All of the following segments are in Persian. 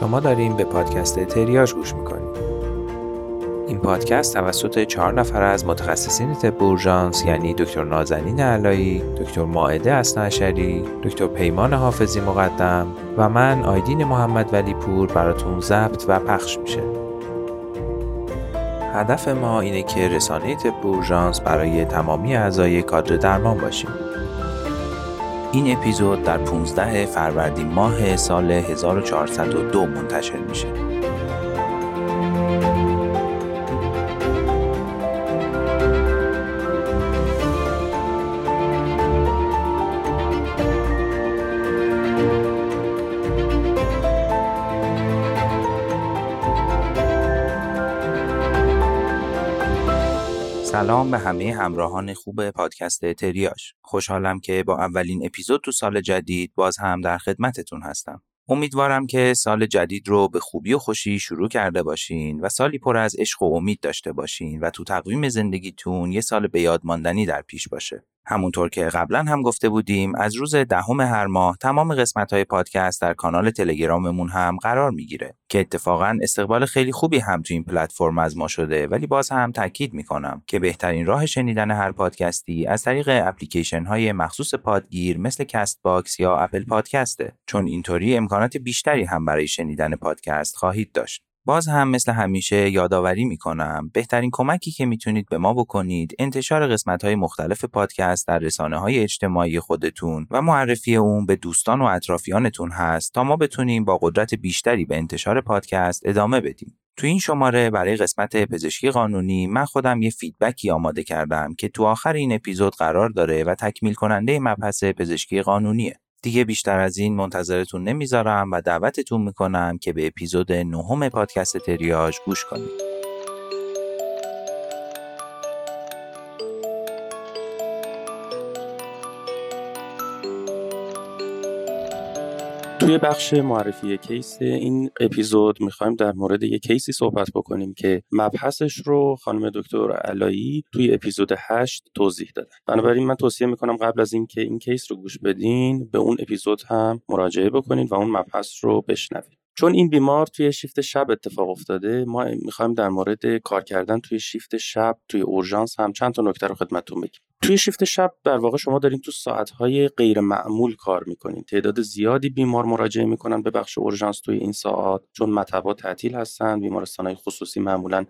شما داریم به پادکست تریاج گوش می‌کنید. این پادکست توسط چهار نفر از متخصصین طب اورژانس یعنی دکتر نازنین علایی، دکتر ماعده اسنعشری، دکتر پیمان حافظی مقدم و من آیدین محمد ولی پور براتون ضبط و پخش میشه. هدف ما اینه که رسانه طب اورژانس برای تمامی اعضای کادر درمان باشیم. این اپیزود در 15 فروردین ماه سال 1402 منتشر میشه. سلام به همه همراهان خوب پادکست تریاژ. خوشحالم که با اولین اپیزود تو سال جدید باز هم در خدمتتون هستم. امیدوارم که سال جدید رو به خوبی و خوشی شروع کرده باشین و سالی پر از عشق و امید داشته باشین و تو تقویم زندگیتون یه سال به یاد ماندنی در پیش باشه. همونطور که قبلا هم گفته بودیم از روز دهم هر ماه تمام قسمت های پادکست در کانال تلگراممون هم قرار می‌گیره که اتفاقا استقبال خیلی خوبی هم تو این پلتفرم از ما شده. ولی باز هم تاکید می‌کنم که بهترین راه شنیدن هر پادکستی از طریق اپلیکیشن های مخصوص پادگیر مثل Castbox یا Apple Podcast ه. چون اینطوری امکانات بیشتری هم برای شنیدن پادکست خواهید داشت. باز هم مثل همیشه یادآوری می‌کنم بهترین کمکی که می‌تونید به ما بکنید انتشار قسمت های مختلف پادکست در رسانه های اجتماعی خودتون و معرفی اون به دوستان و اطرافیانتون هست تا ما بتونیم با قدرت بیشتری به انتشار پادکست ادامه بدیم. تو این شماره برای قسمت پزشکی قانونی من خودم یه فیدبکی آماده کردم که تو آخر این اپیزود قرار داره و تکمیل کننده مبحث پزشکی قانونیه. دیگه بیشتر از این منتظرتون نمی‌ذارم و دعوتتون می‌کنم که به اپیزود نهم پادکست تریاژ گوش کنید. توی بخش معرفی case این اپیزود می‌خوایم در مورد یک case ی صحبت بکنیم که مبحثش رو خانم دکتر علایی توی اپیزود 8 توضیح دادن. بنابراین من توصیه می‌کنم قبل از اینکه این case رو گوش بدین به اون اپیزود هم مراجعه بکنید و اون مبحث رو بشنوید چون این بیمار توی شیفت شب اتفاق افتاده ما می‌خوایم در مورد کار کردن توی شیفت شب توی اورژانس هم چند تا نکته رو خدمتتون بگیم. توی شیفت شب در واقع شما دارین تو ساعتهای غیر معمول کار می‌کنین. تعداد زیادی بیمار مراجعه می‌کنن به بخش اورژانس توی این ساعات چون مطبا تعطیل هستن بیمارستانهای خصوصی معمولا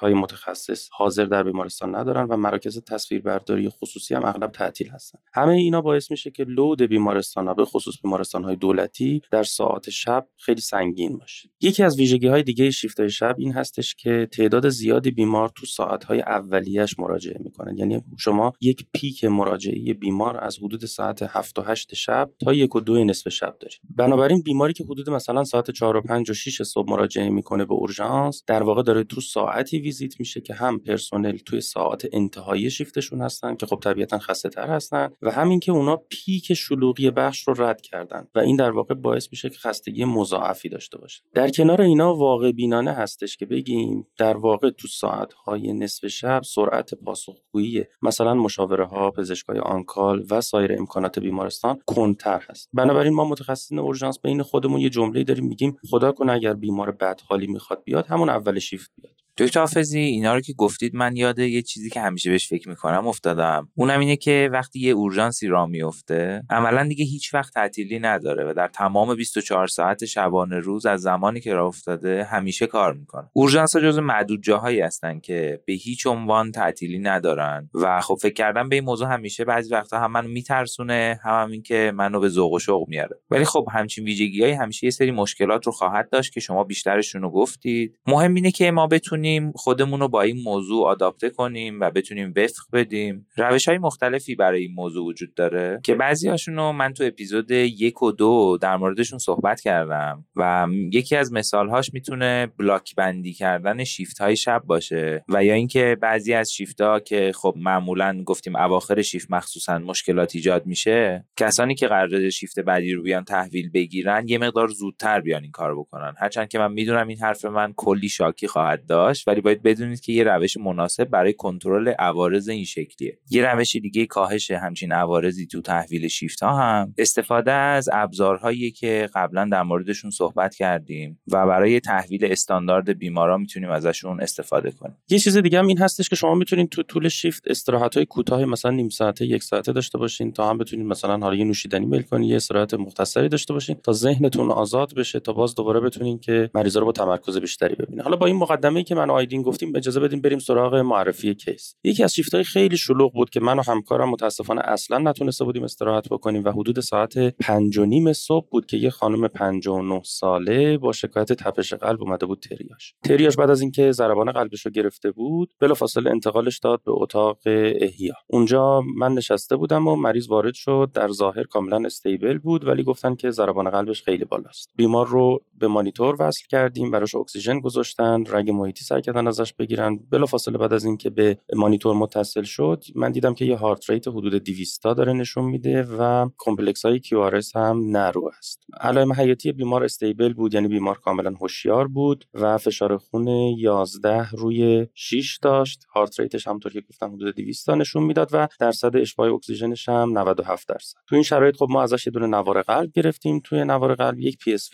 های متخصص حاضر در بیمارستان ندارن و مراکز تصویربرداری خصوصی هم اغلب تعطیل هستن. همه اینا باعث میشه که لود بیمارستان به خصوص های دولتی در ساعات شب خیلی سنگین باشه. یکی از ویژگی های دیگه شیفت شب این هستش که تعداد زیادی بیمار تو ساعت های اولیش مراجعه می‌کنن. یعنی شما یک پیک مراجعه بیمار از حدود ساعت 7 و 8 شب تا یک و دو نصف شب داریم. بنابراین بیماری که حدود مثلا ساعت 4 و 5 و 6 صبح مراجعه می‌کنه به اورژانس در واقع داره تو ساعتی ویزیت میشه که هم پرسنل توی ساعت انتهایی شیفتشون هستن که خب طبیعتا خسته تر هستن و همین که اونا پیک شلوغی بخش رو رد کردن و این در واقع باعث میشه که خستگی مضاعفی داشته باشه. در کنار اینا واقع بینانه هستش که بگیم در واقع تو ساعت های نصف شب سرعت پاسخگویی مثلا مشاوره ها پزشکای آنکال و سایر امکانات بیمارستان کنتر هست. بنابراین ما متخصصین اورژانس بین خودمون یه جمله داریم میگیم خدا کنه اگر بیمار بدحالی می‌خواد بیاد همون اول شیفت بیاد. دکتر حافظی اینا رو که گفتید من یاد یه چیزی که همیشه بهش فکر می‌کنم افتادم. اونم اینه که وقتی یه اورژانسی را میفته عملا دیگه هیچ وقت تعطیلی نداره و در تمام 24 ساعت شبانه روز از زمانی که راه افتاده همیشه کار می‌کنه. اورژانس ها جز معدود جاهایی هستن که به هیچ عنوان تعطیلی ندارن و خب فکر کردم به این موضوع همیشه بعضی وقتا هم منو میترسونه هم, هم این که منو به ذوق و شوق میاره. ولی خب همچین ویژگیهایی همیشه یه سری مشکلات رو خواهد داشت که شما بیشترشون رو گفتید. مهم اینه که ما بتونیم بتونیم خودمون رو با این موضوع آداپته کنیم و بتونیم وفق بدیم. روش های مختلفی برای این موضوع وجود داره که بعضی هاشون رو من تو اپیزود یک و دو در موردشون صحبت کردم و یکی از مثال هاش می‌تونه بلاک بندی کردن شیفت های شب باشه و یا اینکه بعضی از شیفت ها که خب معمولا گفتیم اواخر شیفت مخصوصا مشکلات ایجاد میشه کسانی که قرار شیفت بعدی رو بیان تحویل بگیرن یه مقدار زودتر بیان این کار بکنن. هرچند که من می‌دونم این حرف من کلی شاکی خواهد داشت. داشت ولی باید بدونید که یه روش مناسب برای کنترل عوارض این شکلیه. یه روش دیگه کاهش همچین عوارضی تو تحویل شیفت ها هم استفاده از ابزارهایی که قبلا در موردشون صحبت کردیم و برای تحویل استاندارد بیمارا می‌تونیم ازشون استفاده کنیم. یه چیز دیگه هم این هستش که شما می‌تونید تو طول شیفت استراحت های کوتاه مثلا نیم ساعته یک ساعته داشته باشین تا هم بتونید مثلا حالا یه نوشیدنی میل کنید یه استراحت مختصری داشته باشین تا ذهنتون آزاد بشه تا باز دوباره بتونین که مریضا رو با تمرکز بیشتری ببینید حالا با این مقدمه که من آیدین گفتیم اجازه بدیم بریم سراغ معرفی کیس. یکی از شیفت های خیلی شلوغ بود که من و همکارم متاسفانه اصلا نتونسته بودیم استراحت بکنیم و حدود ساعت 5 و نیم صبح بود که یه خانم 59 ساله با شکایت تپش قلب اومده بود تریاش. تریاش بعد از اینکه ضربان قلبش رو گرفته بود بلافاصله انتقالش داد به اتاق احیا. اونجا من نشسته بودم و مریض وارد شد در ظاهر کاملا stable بود ولی گفتن که ضربان قلبش خیلی بالاست. بیمار رو به مانیتور وصل کردیم براش اکسیژن گذاشتن رگ محیطی سعی کردن ازش بگیرن. بلافاصله بعد از اینکه به مانیتور متصل شد من دیدم که یه heart rate حدود 200 داره نشون میده و complex های QRS هم narrow است. علائم حیاتی بیمار stable بود یعنی بیمار کاملا هوشیار بود و فشار خون 11 روی 6 داشت. heart rate ش همونطور که گفتم حدود 200 نشون می‌داد و درصد اشباع اکسیژنش هم 97 درصد. تو این شرایط خب ما ازش یه دونه نوار قلب گرفتیم. توی نوار قلب یک PS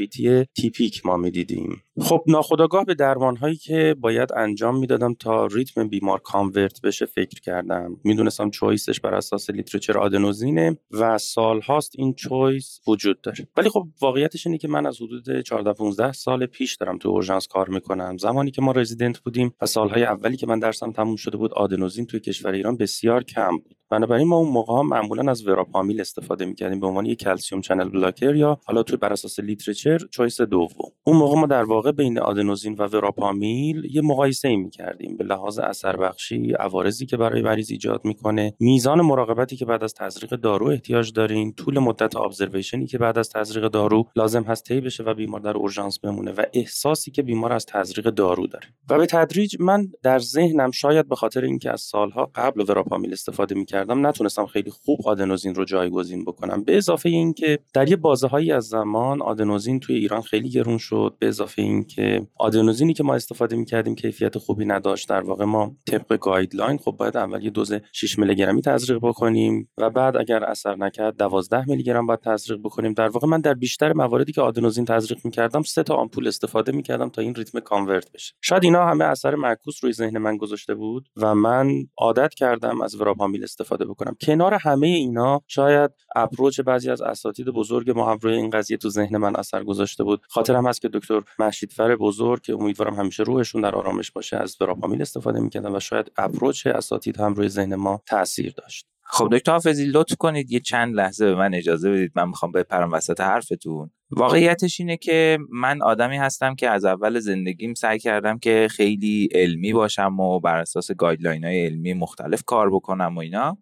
typic ما می‌دیدیم. خب ناخداگاه به درمان هایی که باید انجام می‌دادم تا ریتم بیمار convert بشه فکر کردم. می‌دونستم choice ش بر اساس literature آدنوزینه و سال هاست این choice وجود داره. ولی خب واقعیتش اینه که من از حدود 14 15 سال پیش دارم تو اورژانس کار می‌کنم. زمانی که ما رزیدنت بودیم و سالهای اولی که من درسم تموم شده بود آدنوزین توی کشور ایران بسیار کم بود. بنابراین ما اون موقع ها معمولا از وراپامیل استفاده می‌کردیم. به عنوان یک calcium channel blocker یا حالا توی بر اساس literature choice دوم. اون موقع ما در واقع بین آدنوزین و وراپامیل یه مقایسه ای می‌کردیم به لحاظ اثر بخشی عوارضی که برای مریض ایجاد می‌کنه میزان مراقبتی که بعد از تزریق دارو احتیاج دارین طول مدت observation ی که بعد از تزریق دارو لازم هست طی بشه و بیمار در اورژانس بمونه و احساسی که بیمار از تزریق دارو داره. و به تدریج من در ذهنم شاید به خاطر اینکه از سالها قبل وراپامیل استفاده می‌کردم نتونستم خیلی خوب آدنوزین رو جایگزین بکنم. به اضافه اینکه در یه بازه هایی از زمان آدنوزین توی ایران خیلی گرون شد. به اضافه اینکه آدنوزینی که ما استفاده می‌کردیم کیفیت خوبی نداشت. در واقع ما طبق guideline خب باید اول یه دوز 6 میلی گرمی تزریق بکنیم و بعد اگر اثر نکرد 12 میلی گرم باید تزریق بکنیم. در واقع من در بیشتر مواردی که آدنوزین تزریق می‌کردم سه تا آمپول استفاده می‌کردم تا این ریتم convert بشه. شاید اینا همه اثر معکوس روی ذهن من گذاشته بود و من عادت کردم از وراپامیل استفاده بکنم. کنار همه اینا شاید approach بعضی از اساتید بزرگ ما هم روی این قضیه تو ذهن من اثر گذاشته بود. خاطرم هست که دکتر مشیدفر بزرگ که امیدوارم همیشه روحشون در آرامش باشه از وراپامیل استفاده می‌کردن و شاید approach اساتید هم روی ذهن ما تاثیر داشت. خب دکتر حافظی لطف کنید یه چند لحظه به من اجازه بدید. من می‌خوام بپرم وسط حرفتون. واقعیتش اینه که من آدمی هستم که از اول زندگیم سعی کردم که خیلی علمی باشم و بر اساس guideline های علمی مختلف کار بکنم و اینا.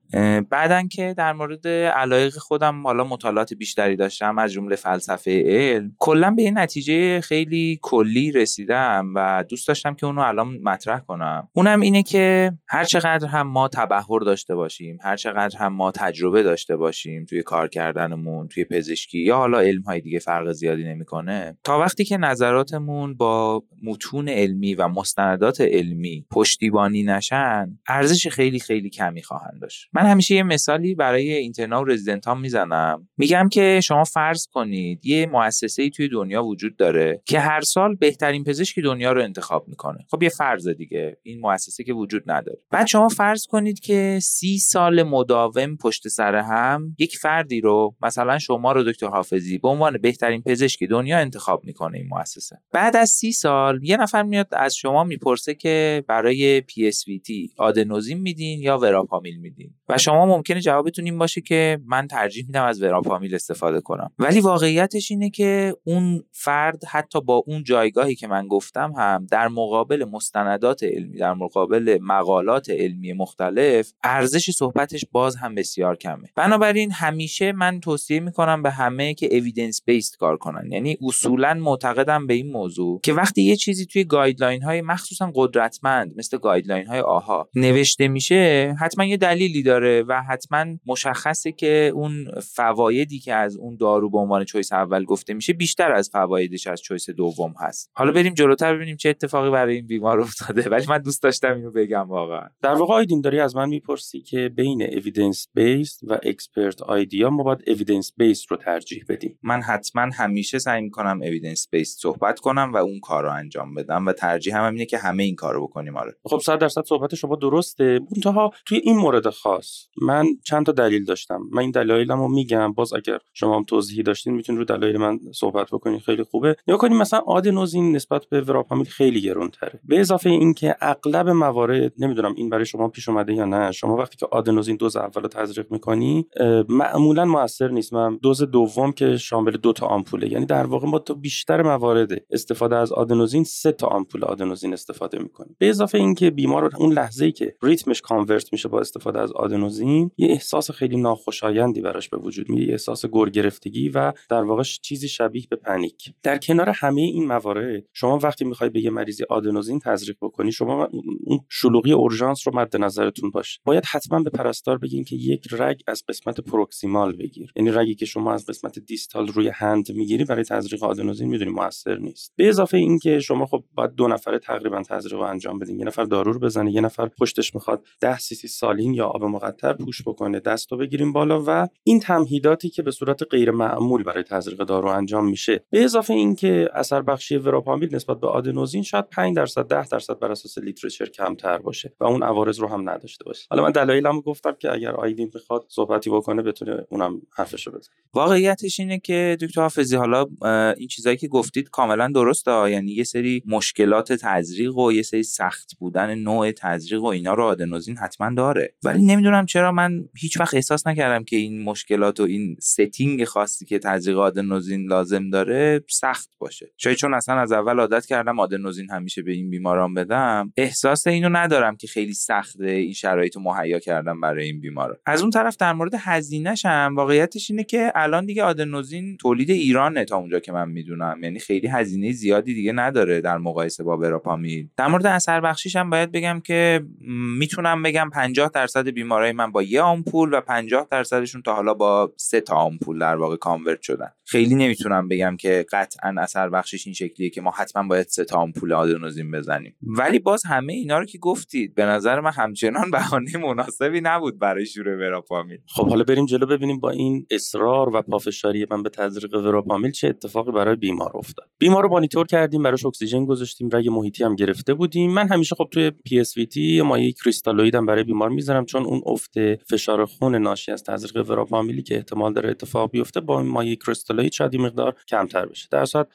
بعدن که در مورد علایق خودم حالا مطالعات بیشتری داشتم از جمله فلسفه علم کلا به این نتیجه خیلی کلی رسیدم و دوست داشتم که اونو الان مطرح کنم. اونم اینه که هر چقدر هم ما تبهر داشته باشیم هر چقدر هم ما تجربه داشته باشیم توی کار کردنمون توی پزشکی یا حالا علم های دیگه فرق زیادی نمی‌کنه. تا وقتی که نظراتمون با متون علمی و مستندات علمی پشتیبانی نشن ارزش خیلی خیلی کمی خواهند داشت. من همیشه یه مثالی برای اینترنا و رزیدنت می‌زنم. میگم که شما فرض کنید یه مؤسسه ای توی دنیا وجود داره که هر سال بهترین پزشک دنیا رو انتخاب می‌کنه. خب یه فرض دیگه این مؤسسه که وجود نداره. بعد شما فرض کنید که سی سال مداوم پشت سر هم یک فردی رو مثلا شما رو دکتر حافظی به عنوان بهترین پزشک دنیا انتخاب می‌کنه این مؤسسه. بعد از سی سال یه نفر میاد از شما می‌پرسه که برای PSVT آدنوزین میدین یا وراپامیل میدین؟ و شما ممکنه جوابتون این باشه که من ترجیح میدم از وراپامیل استفاده کنم. ولی واقعیتش اینه که اون فرد حتی با اون جایگاهی که من گفتم هم در مقابل مستندات علمی در مقابل مقالات علمی مختلف ارزش صحبتش باز هم بسیار کمه. بنابراین همیشه من توصیه می‌کنم به همه که اویدنس بیسد کار کنن. یعنی اصولا معتقدم به این موضوع که وقتی یه چیزی توی guideline های مخصوصا قدرتمند مثل guideline های AHA نوشته میشه حتما یه دلیلی داره داره و حتما مشخصه که اون فوایدی که از اون دارو به عنوان choice اول گفته میشه بیشتر از فوایدش از choice دوم هست. حالا بریم جلوتر ببینیم چه اتفاقی برای این بیمار افتاده ولی من دوست داشتم اینو بگم واقعا. در واقع آیدین داری از من می‌پرسی که بین evidence base و expert idea ما باید اویدنس بیس رو ترجیح بدیم. من حتما همیشه سعی می‌کنم اویدنس بیس صحبت کنم و اون کار رو انجام بدم و ترجیح هم اینه که همه این کارو بکنیم آره. خب 100 درصد صحبت شما درسته. منتها توی این مورد خاص من چند تا دلیل داشتم. من این دلایلمو میگم. باز اگر شما هم توضیحی داشتین می‌تونید رو دلایل من صحبت بکنین. خیلی خوبه. یا کنیم مثلا آدنوزین نسبت به وراپامیل خیلی گرونتره. به اضافه اینکه اغلب موارد نمی‌دونم این برای شما پیش اومده یا نه شما وقتی که آدنوزین دوز اول رو تزریق می‌کنی معمولا موثر نیست. من دوز دوم که شامل دو تا آمپوله. یعنی در واقع ما تو بیشتر موارد استفاده از آدنوزین سه تا آمپول آدنوزین استفاده می‌کنیم. به اضافه اینکه بیمار اون لحظه ای که ریتمش convert میشه با استفاده از آدنوزین یه احساس خیلی ناخوشایندی براش به وجود میاد احساس گرفتگی و در واقع چیزی شبیه به panic. در کنار همه این موارد شما وقتی می‌خوای به یه مریضی آدنوزین تزریق بکنی شما اون شلوغی اورژانس رو مد نظرتون باشه باید حتما به پرستار بگین که یک رگ از قسمت proximal بگیر. یعنی رگی که شما از قسمت distal روی هند می‌گیری برای تزریق آدنوزین می‌دونی موثر نیست. به اضافه اینکه شما خب باید دو نفره تقریبا تزریق انجام بدین. یه نفر دارو رو بزنه یه نفر پشتش می‌خواد 10 سی سی saline یا آب مقطر push بکنه دستو بگیریم بالا و این تمهیداتی که به صورت غیر معمول برای تزریق دارو انجام میشه به اضافه اینکه اثر بخشی وراپامیل نسبت به آدنوزین شاید 5 درصد 10 درصد بر اساس literature کمتر باشه و اون عوارض رو هم نداشته باشه. حالا من دلایلمو گفتم که اگر آیدین بخواد صحبتی بکنه بتونه اونم حرفشو بزنه. واقعیتش اینه که دکتر حافظی حالا این چیزایی که گفتید کاملا درسته یعنی یه سری مشکلات تزریق و یه سری سخت بودن نوع تزریق و اینا رو آدنوزین حتما داره. ولی نمی‌دونم چرا من هیچ وقت احساس نکردم که این مشکلات و این setting خاصی که تزریق آدنوزین لازم داره سخت باشه. شاید چون اصلا از اول عادت کردم آدنوزین همیشه به این بیماران بدم احساس اینو ندارم که خیلی سخته این شرایط رو مهیا کردم برای این بیمارا از اون طرف در مورد هزینهش هم واقعیتش اینه که الان دیگه آدنوزین تولید ایرانه تا اونجا که من می‌دونم. یعنی خیلی هزینه زیادی دیگه نداره در مقایسه با براپامیل در مورد اثر بخشیش هم باید بگم که می‌تونم بگم 50 درصد بیمارای من با یه آمپول و 50 درصدشون تا حالا با سه تا آمپول در واقع کانورت شدن. خیلی نمی‌تونم بگم که قطعا اثر بخشش این شکلیه که ما حتما باید سه تا آمپول آدنوزین بزنیم. ولی باز همه اینا رو که گفتید به نظر من همچنان بهانه مناسبی نبود برای شروع وراپامیل خب حالا بریم جلو ببینیم با این اصرار و پافشاری من به تزریق وراپامیل چه اتفاقی برای بیمار افتاد. بیمار رو مانیتور کردیم براش اکسیژن گذاشتیم رگ محیطی هم گرفته بودیم. من همیشه خب توی PSVT مایع crystalloid هم برای بیمار می‌ذارم چون اون افت فشار خون ناشی از تزریق وراپامیلی که احتمال داره اتفاق بیفته با این مایع کریستالوئید شاید مقدار کمتر بشه. در صورت 2.5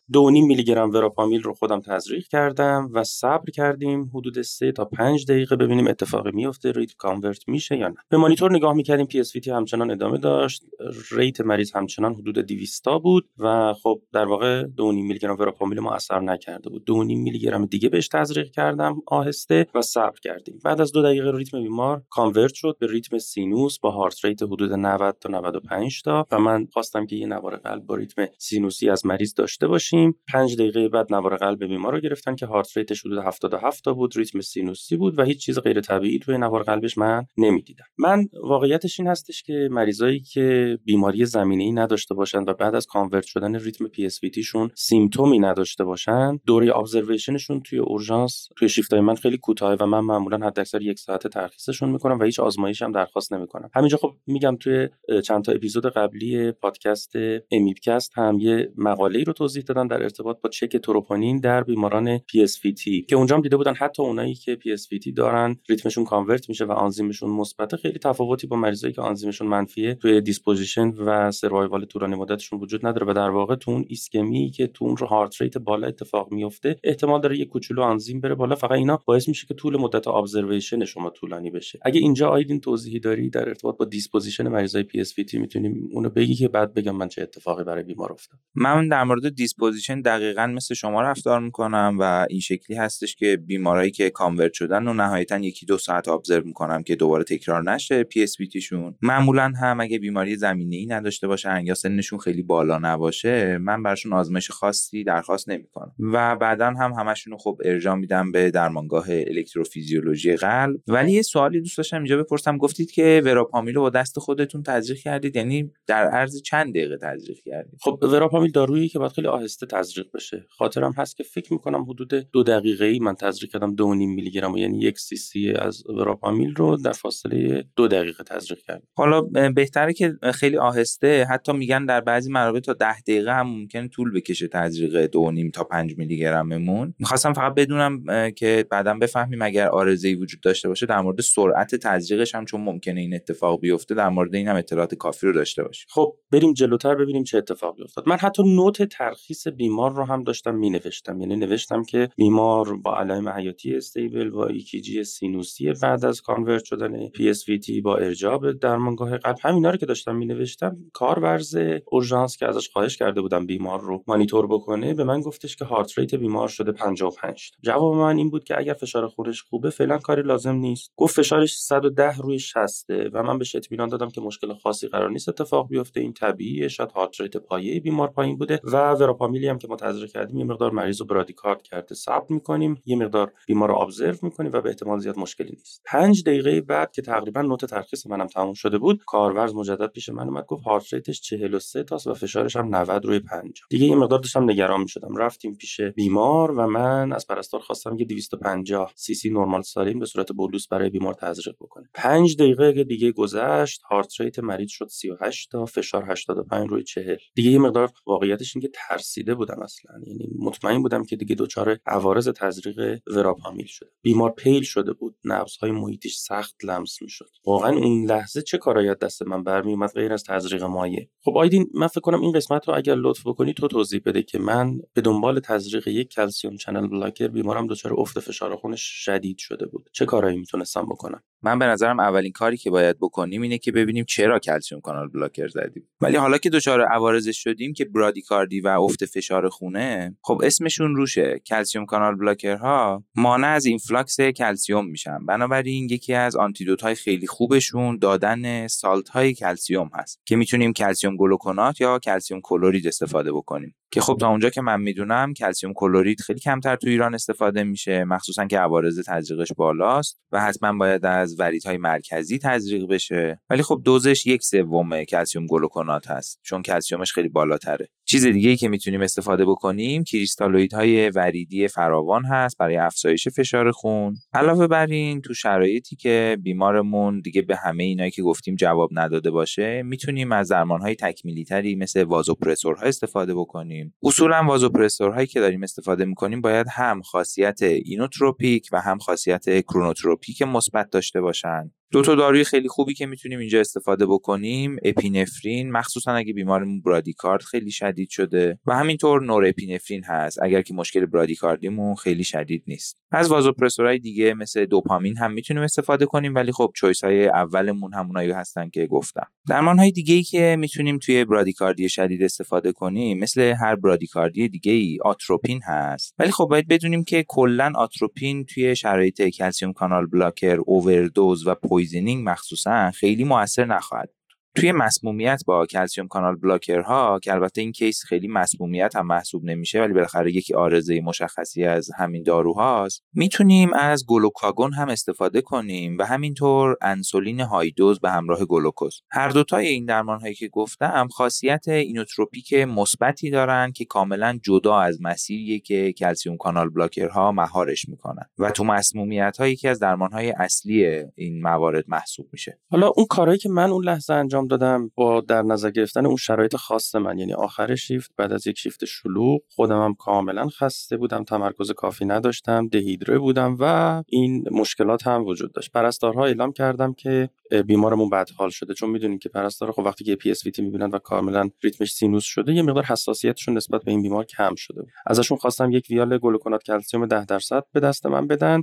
میلی گرم وراپامیل رو خودم تزریق کردم و صبر کردیم حدود 3 تا 5 دقیقه ببینیم اتفاقی میفته rate convert میشه یا نه. به مانیتور نگاه می‌کردیم PSVT همچنان ادامه داشت. rate مریض همچنان حدود 200 بود و خب در واقع 2.5 میلی گرم وراپامیل ما اثر نکرده بود. 2.5 میلی گرم دیگه بهش تزریق کردم آهسته و صبر کردیم. بعد از دو دقیقه ریتم بیمار convert شد. به ریتم sinus با heart rate حدود 90 تا 95 تا و من خواستم که یه نوار قلب با ریتم سینوسی از مریض داشته باشیم. 5 دقیقه بعد نوار قلب بیمار رو گرفتن که heart rate ش حدود 77 تا بود ریتم سینوسی بود و هیچ چیز غیر طبیعی توی نوار قلبش من نمی‌دیدم. من واقعیتش این هستش که مریضایی که بیماری زمینه‌ای نداشته باشند و بعد از convert شدن ریتم PS شون symptom ی نداشته باشن دوره observation شون توی اورژانس توی شیفتای من خیلی کوتاه و من معمولا حداکثر یک ساعت ترخیصشون می‌کنم و هیچ آزمایش هم درخواست نمی‌کنم. همینجا خب میگم توی چند تا اپیزود قبلی پادکست امیبکست هم یه مقاله رو توضیح دادن در ارتباط با چک تروپونین در بیماران PS که اونجا هم دیده بودن حتی اونایی که PS دارن ریتمشون convert میشه و آنزیمشون مثبت خیلی تفاوتی با مریضایی که آنزیمشون منفیه توی disposition و survival طولانی مدتشون وجود نداره و در واقع تو اون ایسکمی که تو اون heart rate بالا اتفاق میفته احتمال داره یه کوچولو آنزیم بره بالا. فقط اینا باعث میشه که طول مدت observation شما طولانی بشه. اگه اینجا آیدین توضیحی داری در ارتباط با disposition مریضای PS می‌تونیم اونو بگی که بعد بگم من چه اتفاقی برای بیمار افتاد؟ من در مورد disposition دقیقا مثل شما رفتار می‌کنم و این شکلی هستش که بیمارایی که convert شدن و نهایتا یکی دو ساعت observe می‌کنم که دوباره تکرار نشه PS شون. معمولا هم اگه بیماری زمینه ای نداشته باشن یا سنشون خیلی بالا نباشه من براشون آزمایش خاصی درخواست نمی‌کنم. و بعدا هم همشون خب ارجاع میدم به درمانگاه الکتروفیزیولوژی قلب. ولی یه سوالی دوست داشتم اینجا بپرسم هم گفتید که وراپامیل رو با دست خودتون تزریق کردید یعنی در عرض چند دقیقه تزریق کردید؟ خب وراپامیل دارویی که باید خیلی آهسته تزریق بشه. خاطرم هست که فکر می‌کنم حدود دو دقیقه ای من تزریق کردم دو نیم میلی گرم یعنی یک سی سی از وراپامیل رو در فاصله دو دقیقه تزریق کردم. حالا بهتره که خیلی آهسته حتی میگن در بعضی منابع تا ده دقیقه هم ممکن طول بکشه تزریق دو نیم تا پنج میلی گرممون می‌خواستم فقط بدونم که بعدا بفهمیم اگر آرزه وجود داشته باشه در مورد سرعت تزریقش هم چون ممکنه این اتفاق بیفته در مورد این هم اطلاعات کافی رو داشته باشیم خب بریم جلوتر ببینیم چه اتفاقی افتاد من حتی نوت ترخیص بیمار رو هم داشتم می نوشتم یعنی نوشتم که بیمار با علائم حیاتی stable با ECG سینوسی بعد از convert شدن PSVT با ارجاع درمانگاه قلب. همینا رو که داشتم می نوشتم کارورز اورژانس که ازش خواهش کرده بودم بیمار رو مانیتور بکنه به من گفتش که heart rate بیمار شده 55 جواب من این بود که اگر فشار خونش خوبه فعلا کاری لازم نیست. گفت فشارش 110 روی 60 و من بهش اطمینان دادم که مشکل خاصی قرار نیست اتفاق بیفته. این طبیعیه شاید heart rate پایه بیمار پایین بوده و وراپامیلی هم که تزریق کردیم یه مقدار مریض رو bradycard کرده. ثبت می‌کنیم یه مقدار بیمار رو observe می‌کنیم و به احتمال زیاد مشکلی نیست. 5 دقیقه بعد که تقریبا note ترخیص منم تموم شده بود کارورز مجدد پیش من اومد گفت heart rate ش 43 تاست و فشارش هم 90 روی 50 دیگه یه مقدار داشتم نگران می‌شدم. رفتیم پیش بیمار و من از پرستار خواستم که 250 سی سی normal saline به صورت bolus برای بیمار تزریق بکنه 5 دقیقه دیگه گذشت heart rate مریض شد 38 تا فشار 85 روی 40 دیگه یه مقدار واقعیتش این که ترسیده بودم اصلا. یعنی مطمئن بودم که دیگه دچار عوارض تزریق وراپامیل شده. بیمار pale شده بود. نبض‌های محیطش سخت لمس می‌شد. واقعا اون لحظه چه کارایی دست من برمی اومد غیر از تزریق مایع؟ خب آیدین من فکر کنم این قسمت رو اگر لطف بکنی تو توضیح بده که من به دنبال تزریق یک کلسیوم channel blocker بیمارم دچار افت فشار خونش شدید شده بود. چه کارایی می‌تونستم بکنم؟ من به نظرم اولین کاری که باید بکنیم اینه که ببینیم چرا کلسیوم کانال blocker زدیم. ولی حالا که دچار عوارضش شدیم که برادیکاردی و افت فشار خونه خب اسمشون روشه. کلسیوم کانال blocker ها مانع از influx calcium میشن. بنابراین یکی از antidote های خیلی خوبشون دادن salt های کلسیوم هست که می‌تونیم calcium gluconate یا calcium chloride استفاده بکنیم. که خب تا اونجا که من می‌دونم calcium chloride خیلی کمتر تو ایران استفاده میشه مخصوصا که عوارض تزریقش بالاست و حتما باید از وریدهای مرکزی تزریق بشه. ولی خب دوزش یک سوم calcium gluconate هست چون کلسیومش خیلی بالاتره. چیز دیگه ای که می‌تونیم استفاده بکنیم کریستالوید های وریدی فراوان هست برای افزایش فشار خون. علاوه بر این تو شرایطی که بیمارمون دیگه به همه اینایی که گفتیم جواب نداده باشه می‌تونیم از درمان های تکمیلی تری مثل وازوپرسورها استفاده بکنیم. اصولا وازوپرسورهایی که داریم استفاده می‌کنیم باید هم خاصیت اینوتروپیک و هم خاصیت کرونوتروپیک مثبت داشته باشن. دو تا داروی خیلی خوبی که می‌تونیم اینجا استفاده بکنیم اپینفرین. مخصوصا اگه بیمارمون برادیکارد خیلی شدید شده. و همینطور نور اپینفرین هست. اگر که مشکل برادیکاردیمون خیلی شدید نیست. از وازوپرسورهای دیگه مثل دوپامین هم می‌تونیم استفاده کنیم. ولی خب choice های اولمون همونایی هستن که گفتم. درمان های دیگه ای که می‌تونیم توی برادیکاردی شدید استفاده کنیم مثل هر برادیکاردی دیگه ای آتروپین هست. ولی خب باید بدونیم که کلا آتروپین توی شرایط calcium channel blocker overdose و poisoning مخصوصا خیلی موثر نخواهد توی مسمومیت با calcium channel blocker ها که البته این کیس خیلی مسمومیت هم محسوب نمیشه ولی بالاخره یکی عارضه مشخصی از همین داروهاست. می‌تونیم از گلوکاگون هم استفاده کنیم و همینطور انسولین high dose به همراه گلوکوز. هر دوتای این درمان هایی که گفتم خاصیت inotropic مثبتی دارن که کاملا جدا از مسیریه که calcium channel blocker ها مهارش می‌کنن. و تو مسمومیت ها یکی از درمان های اصلی این موارد محسوب میشه. حالا اون کارهایی که من اون لحظه انجام دادم. با در نظر گرفتن اون شرایط خاص من یعنی آخر شیفت بعد از یک شیفت شلوغ خودم هم کاملا خسته بودم تمرکز کافی نداشتم dehydrate بودم و این مشکلات هم وجود داشت. پرستارها اعلام کردم که بیمارمون بدحال شده. چون می‌دونید که پرستارا خب وقتی که PSVT می‌بینن و کاملا ریتمش سینوس شده یه مقدار حساسیتشون نسبت به این بیمار کم شده ازشون خواستم یک ویال گلوکونات کلسیم 10 درصد به دست من بدن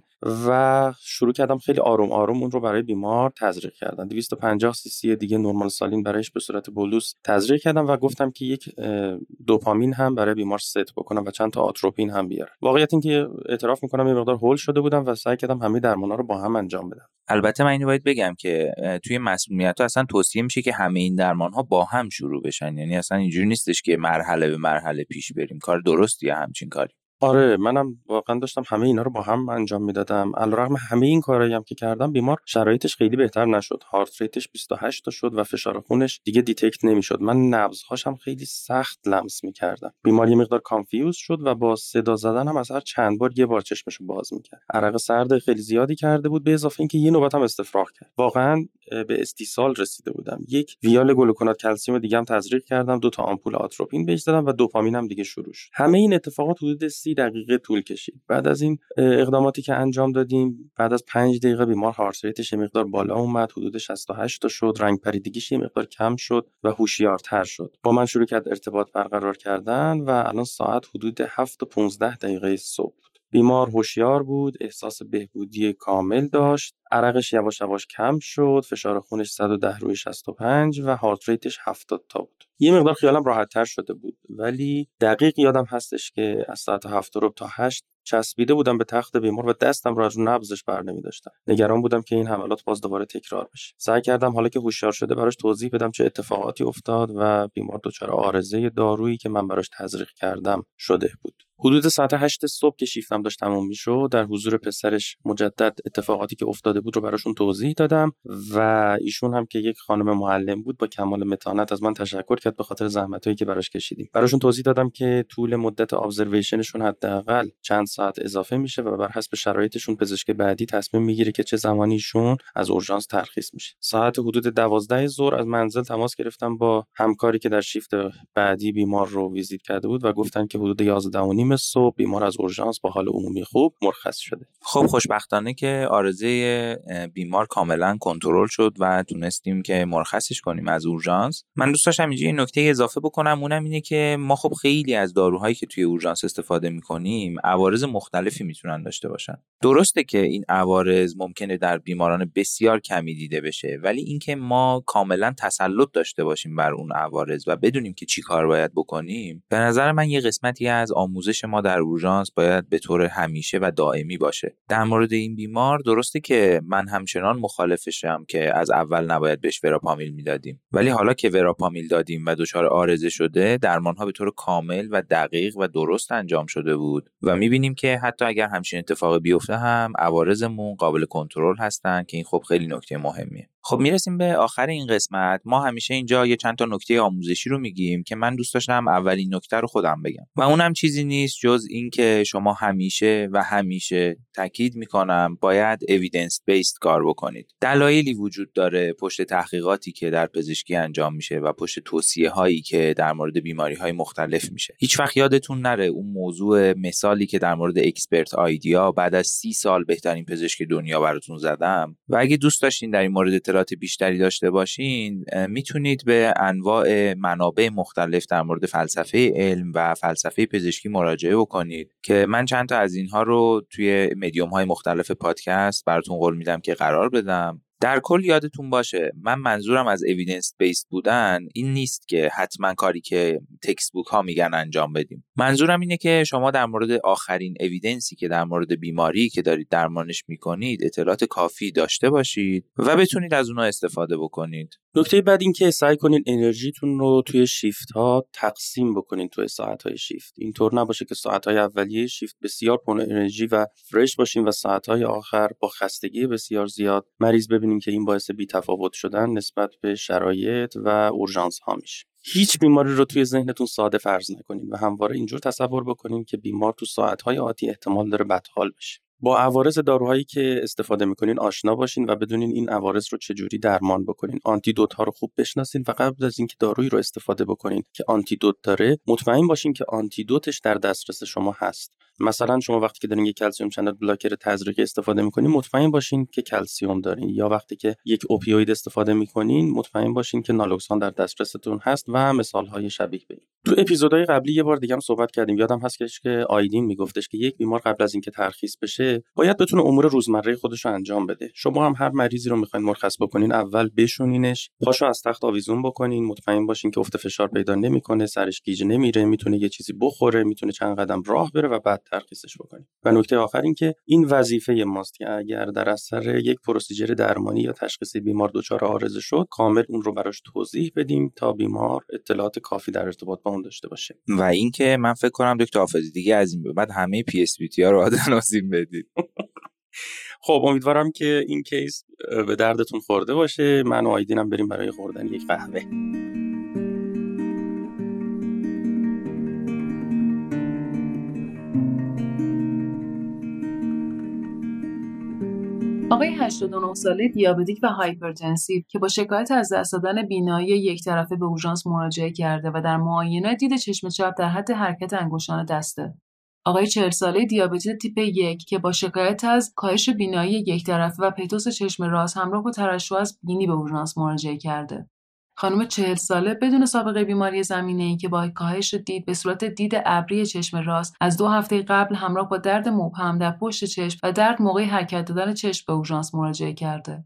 و شروع کردم خیلی آروم آروم اون رو برای بیمار تزریق کردن. 250 سی سی دیگه نرمال سالین برایش به صورت بولوس تزریق کردم و گفتم که یک دوپامین هم برای بیمار ست بکنم و چند تا آتروپین هم بیارم. واقعیت اینکه اعتراف می‌کنم یه مقدار هول شده بودم و سعی کردم همه درمانا رو با هم انجام بدم. البته من اینو باید بگم که توی مسمومیت ها اصلا توصیه میشه که همه این درمان ها با هم شروع بشن. یعنی اصلا اینجوری نیستش که مرحله به مرحله پیش بریم. کار درستیه همچین کاری. آره منم واقعا داشتم همه اینا رو با هم انجام می‌دادم. علیرغم همه این کارهایی هم که کردم بیمار شرایطش خیلی بهتر نشد. heart rate ش 28 تا شد و فشار خونش دیگه detect نمی‌شد. من نبضهاشم خیلی سخت لمس می‌کردم. بیمار یه مقدار confuse شد و با صدا زدن هم از هر چند بار یه بار چشمشو باز می‌کرد. عرق سرد خیلی زیادی کرده بود به اضافه اینکه یه نوبت هم استفراغ کرد. واقعا به استیصال رسیده بودم. یک ویال گلوکونات کلسیم دیگه هم تزریق کردم دو تا آمپول آتروپین بهش زدم و دوپامینم دیگه شروع شد. همه این اتفاقات حدود سی دقیقه طول کشید. بعد از این اقداماتی که انجام دادیم بعد از پنج دقیقه بیمار heart rate مقدار بالا اومد حدود 68 تا شد رنگ پریدگیش مقدار کم شد و هوشیارتر شد. با من شروع کرد ارتباط برقرار کردن و الان ساعت حدود 7 تا 15 دقیقه صبح. بیمار هوشیار بود احساس بهبودی کامل داشت عرقش یواش یواش کم شد فشار خونش 110 روی 65 و هارت ریتش 70 تا بود. یه مقدار خیالم راحت تر شده بود ولی دقیق یادم هستش که از ساعت 7 رو تا 8 چسبیده بودم به تخت بیمار و دستم رو از رو نبضش بر داشتم نگران بودم که این حملات باز دوباره تکرار بشه. سعی کردم حالا که هوشیار شده براش توضیح بدم چه اتفاقاتی افتاد و بیمار دچار آرزه دارویی که من براش تزریق کردم شده بود. حدود ساعت 8 صبح که شیفتم داشت تموم می‌شد در حضور پسرش مجدد اتفاقاتی که افتاده بود رو براشون توضیح دادم و ایشون هم که یک خانم معلم بود با کمال متانت از من تشکر کرد به خاطر زحمتایی که براش کشیدیم. براشون توضیح دادم که طول مدت ابزرویشنشون حداقل چند ساعت اضافه میشه و بر حسب شرایطشون پزشک بعدی تصمیم می‌گیره که چه زمانیشون از اورژانس ترخیص میشه. ساعت حدود 12 ظهر از منزل تماس گرفتم با همکاری که در شیفت بعدی بیمار رو ویزیت کرده بود و گفتن که حدود 11 نیم صبح بیمار از اورژانس با حال عمومی خوب مرخص شده. خب خوشبختانه که آرزه بیمار کاملا کنترل شد و تونستیم که مرخصش کنیم از اورژانس. من دوست داشتم اینجا یه نکته اضافه بکنم. اونم اینه که ما خب خیلی از داروهایی که توی اورژانس استفاده می‌کنیم عوارض مختلفی می‌تونن داشته باشن. درسته که این عوارض ممکنه در بیماران بسیار کمی دیده بشه ولی اینکه ما کاملا تسلط داشته باشیم بر اون عوارض و بدونیم که چی کار باید بکنیم به نظر من یه قسمتی از آموزش ما در اورژانس باید به طور همیشه و دائمی باشه. در مورد این بیمار درسته که من همچنان مخالفشم که از اول نباید بهش وراپامیل می‌دادیم. ولی حالا که وراپامیل دادیم و دچار آرزه شده درمانها به طور کامل و دقیق و درست انجام شده بود و می‌بینیم که حتی اگر همچین اتفاقی بیفته هم عوارضمون قابل کنترل هستن که این خب خیلی نکته مهمیه. خب می‌رسیم به آخر این قسمت. ما همیشه اینجا یه چند تا نکته آموزشی رو میگیم که من دوست داشتم اولین نکته رو خودم بگم. و اونم چیزی نیست جز اینکه شما همیشه و همیشه تاکید می‌کنم باید evidence based کار بکنید. دلایلی وجود داره پشت تحقیقاتی که در پزشکی انجام میشه و پشت توصیه هایی که در مورد بیماری های مختلف میشه. هیچ وقت یادتون نره اون موضوع مثالی که در مورد expert idea بعد از سی سال بهترین پزشک دنیا براتون زدم و اگه دوست داشتین در این مورد اطلاعات بیشتری داشته باشین می‌تونید به انواع منابع مختلف در مورد فلسفه علم و فلسفه پزشکی مراجعه بکنید. که من چند تا از اینها رو توی مدیوم های مختلف پادکست براتون قول میدم که قرار بدم. در کل یادتون باشه من منظورم از اویدنس بیس بودن این نیست که حتما کاری که تکست بوک ها میگن انجام بدیم. منظورم اینه که شما در مورد آخرین اویدنسی که در مورد بیماری که دارید درمانش می‌کنید اطلاعات کافی داشته باشید و بتونید از اونها استفاده بکنید. نکته بعد این که سعی کنید انرژیتون رو توی شیفت ها تقسیم بکنید توی ساعت های شیفت. اینطور نباشه که ساعت های اولیه شیفت بسیار پر انرژی و فرش باشین و ساعت های آخر با خستگی بسیار زیاد مریض ببینیم که این باعث بی تفاوت شدن نسبت به شرایط و اورژانس ها میشه. هیچ بیماری رو توی ذهنتون ساده فرض نکنید و همواره اینجور تصور بکنید که بیمار تو ساعتهای آتی احتمال داره بدحال بشه. با عوارض داروهایی که استفاده می‌کنین آشنا باشین و بدونین این عوارض رو چجوری درمان بکنین. آنتیدوت ها رو خوب بشناسین و قبل از اینکه دارویی رو استفاده بکنین که آنتیدوت داره مطمئن باشین که آنتیدوتش در دسترس شما هست. مثلا شما وقتی که دارین یک calcium channel blocker تزریقی استفاده می‌کنین مطمئن باشین که کلسیوم دارین. یا وقتی که یک opioid استفاده می‌کنین مطمئن باشین که نالوکسان در دسترستون هست و مثال های شبیه به تو اپیزودهای قبلی یه بار دیگه هم صحبت کردیم. یادم هست که آیدین میگفتش که یک بیمار قبل از اینکه ترخیص بشه باید بتونه امور روزمره خودش رو انجام بده. شما هم هر مریضی رو می‌خواین مرخص بکنین اول بشونینش. پاشو از تخت آویزون بکنین. مطمئن باشین که افت فشار پیدا نمی‌کنه سرش گیج نمیره می‌تونه یه چیزی بخوره می‌تونه چند قدم راه بره و بعد ترخیصش بکنیم و نکته آخر این که این وظیفه ماست که اگر در اثر یک procedure درمانی یا تشخیصی بیمار دچار عارضه شد کامل اون رو براش توضیح بدیم تا بیمار اطلاعات کافی در ارتباط با درمان داشته باشه. و اینکه من فکر کنم دکتر حافظی دیگه از این به بعد همه PSVT ها رو آدنوزین بدید. خب امیدوارم که این کیس به دردتون خورده باشه. من و آیدینم بریم برای خوردن یک قهوه. آقای 89 ساله دیابتیک و hypertensive که با شکایت از دست دادن بینایی یک طرفه به اورژانس مراجعه کرده و در معاینه دید چشم چپ در حد حرکت انگشتان دسته. آقای 40 ساله دیابتیک تیپ یک که با شکایت از کاهش بینایی یک طرفه و پتوس چشم راست همراه با ترشح از بینی به اورژانس مراجعه کرده. خانم چهل ساله بدون سابقه بیماری زمینه ای که با کاهش دید به صورت دید ابری چشم راست از دو هفته قبل همراه با درد مبهم در پشت چشم و درد موقع حرکت دادن چشم به اورژانس مراجعه کرده.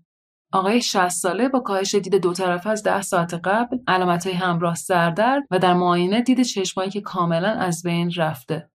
آقای 60 ساله با کاهش دید دو طرفه از 10 ساعت قبل علامت همراه سردرد و در معاینه دید چشمایی که کاملا از بین رفته.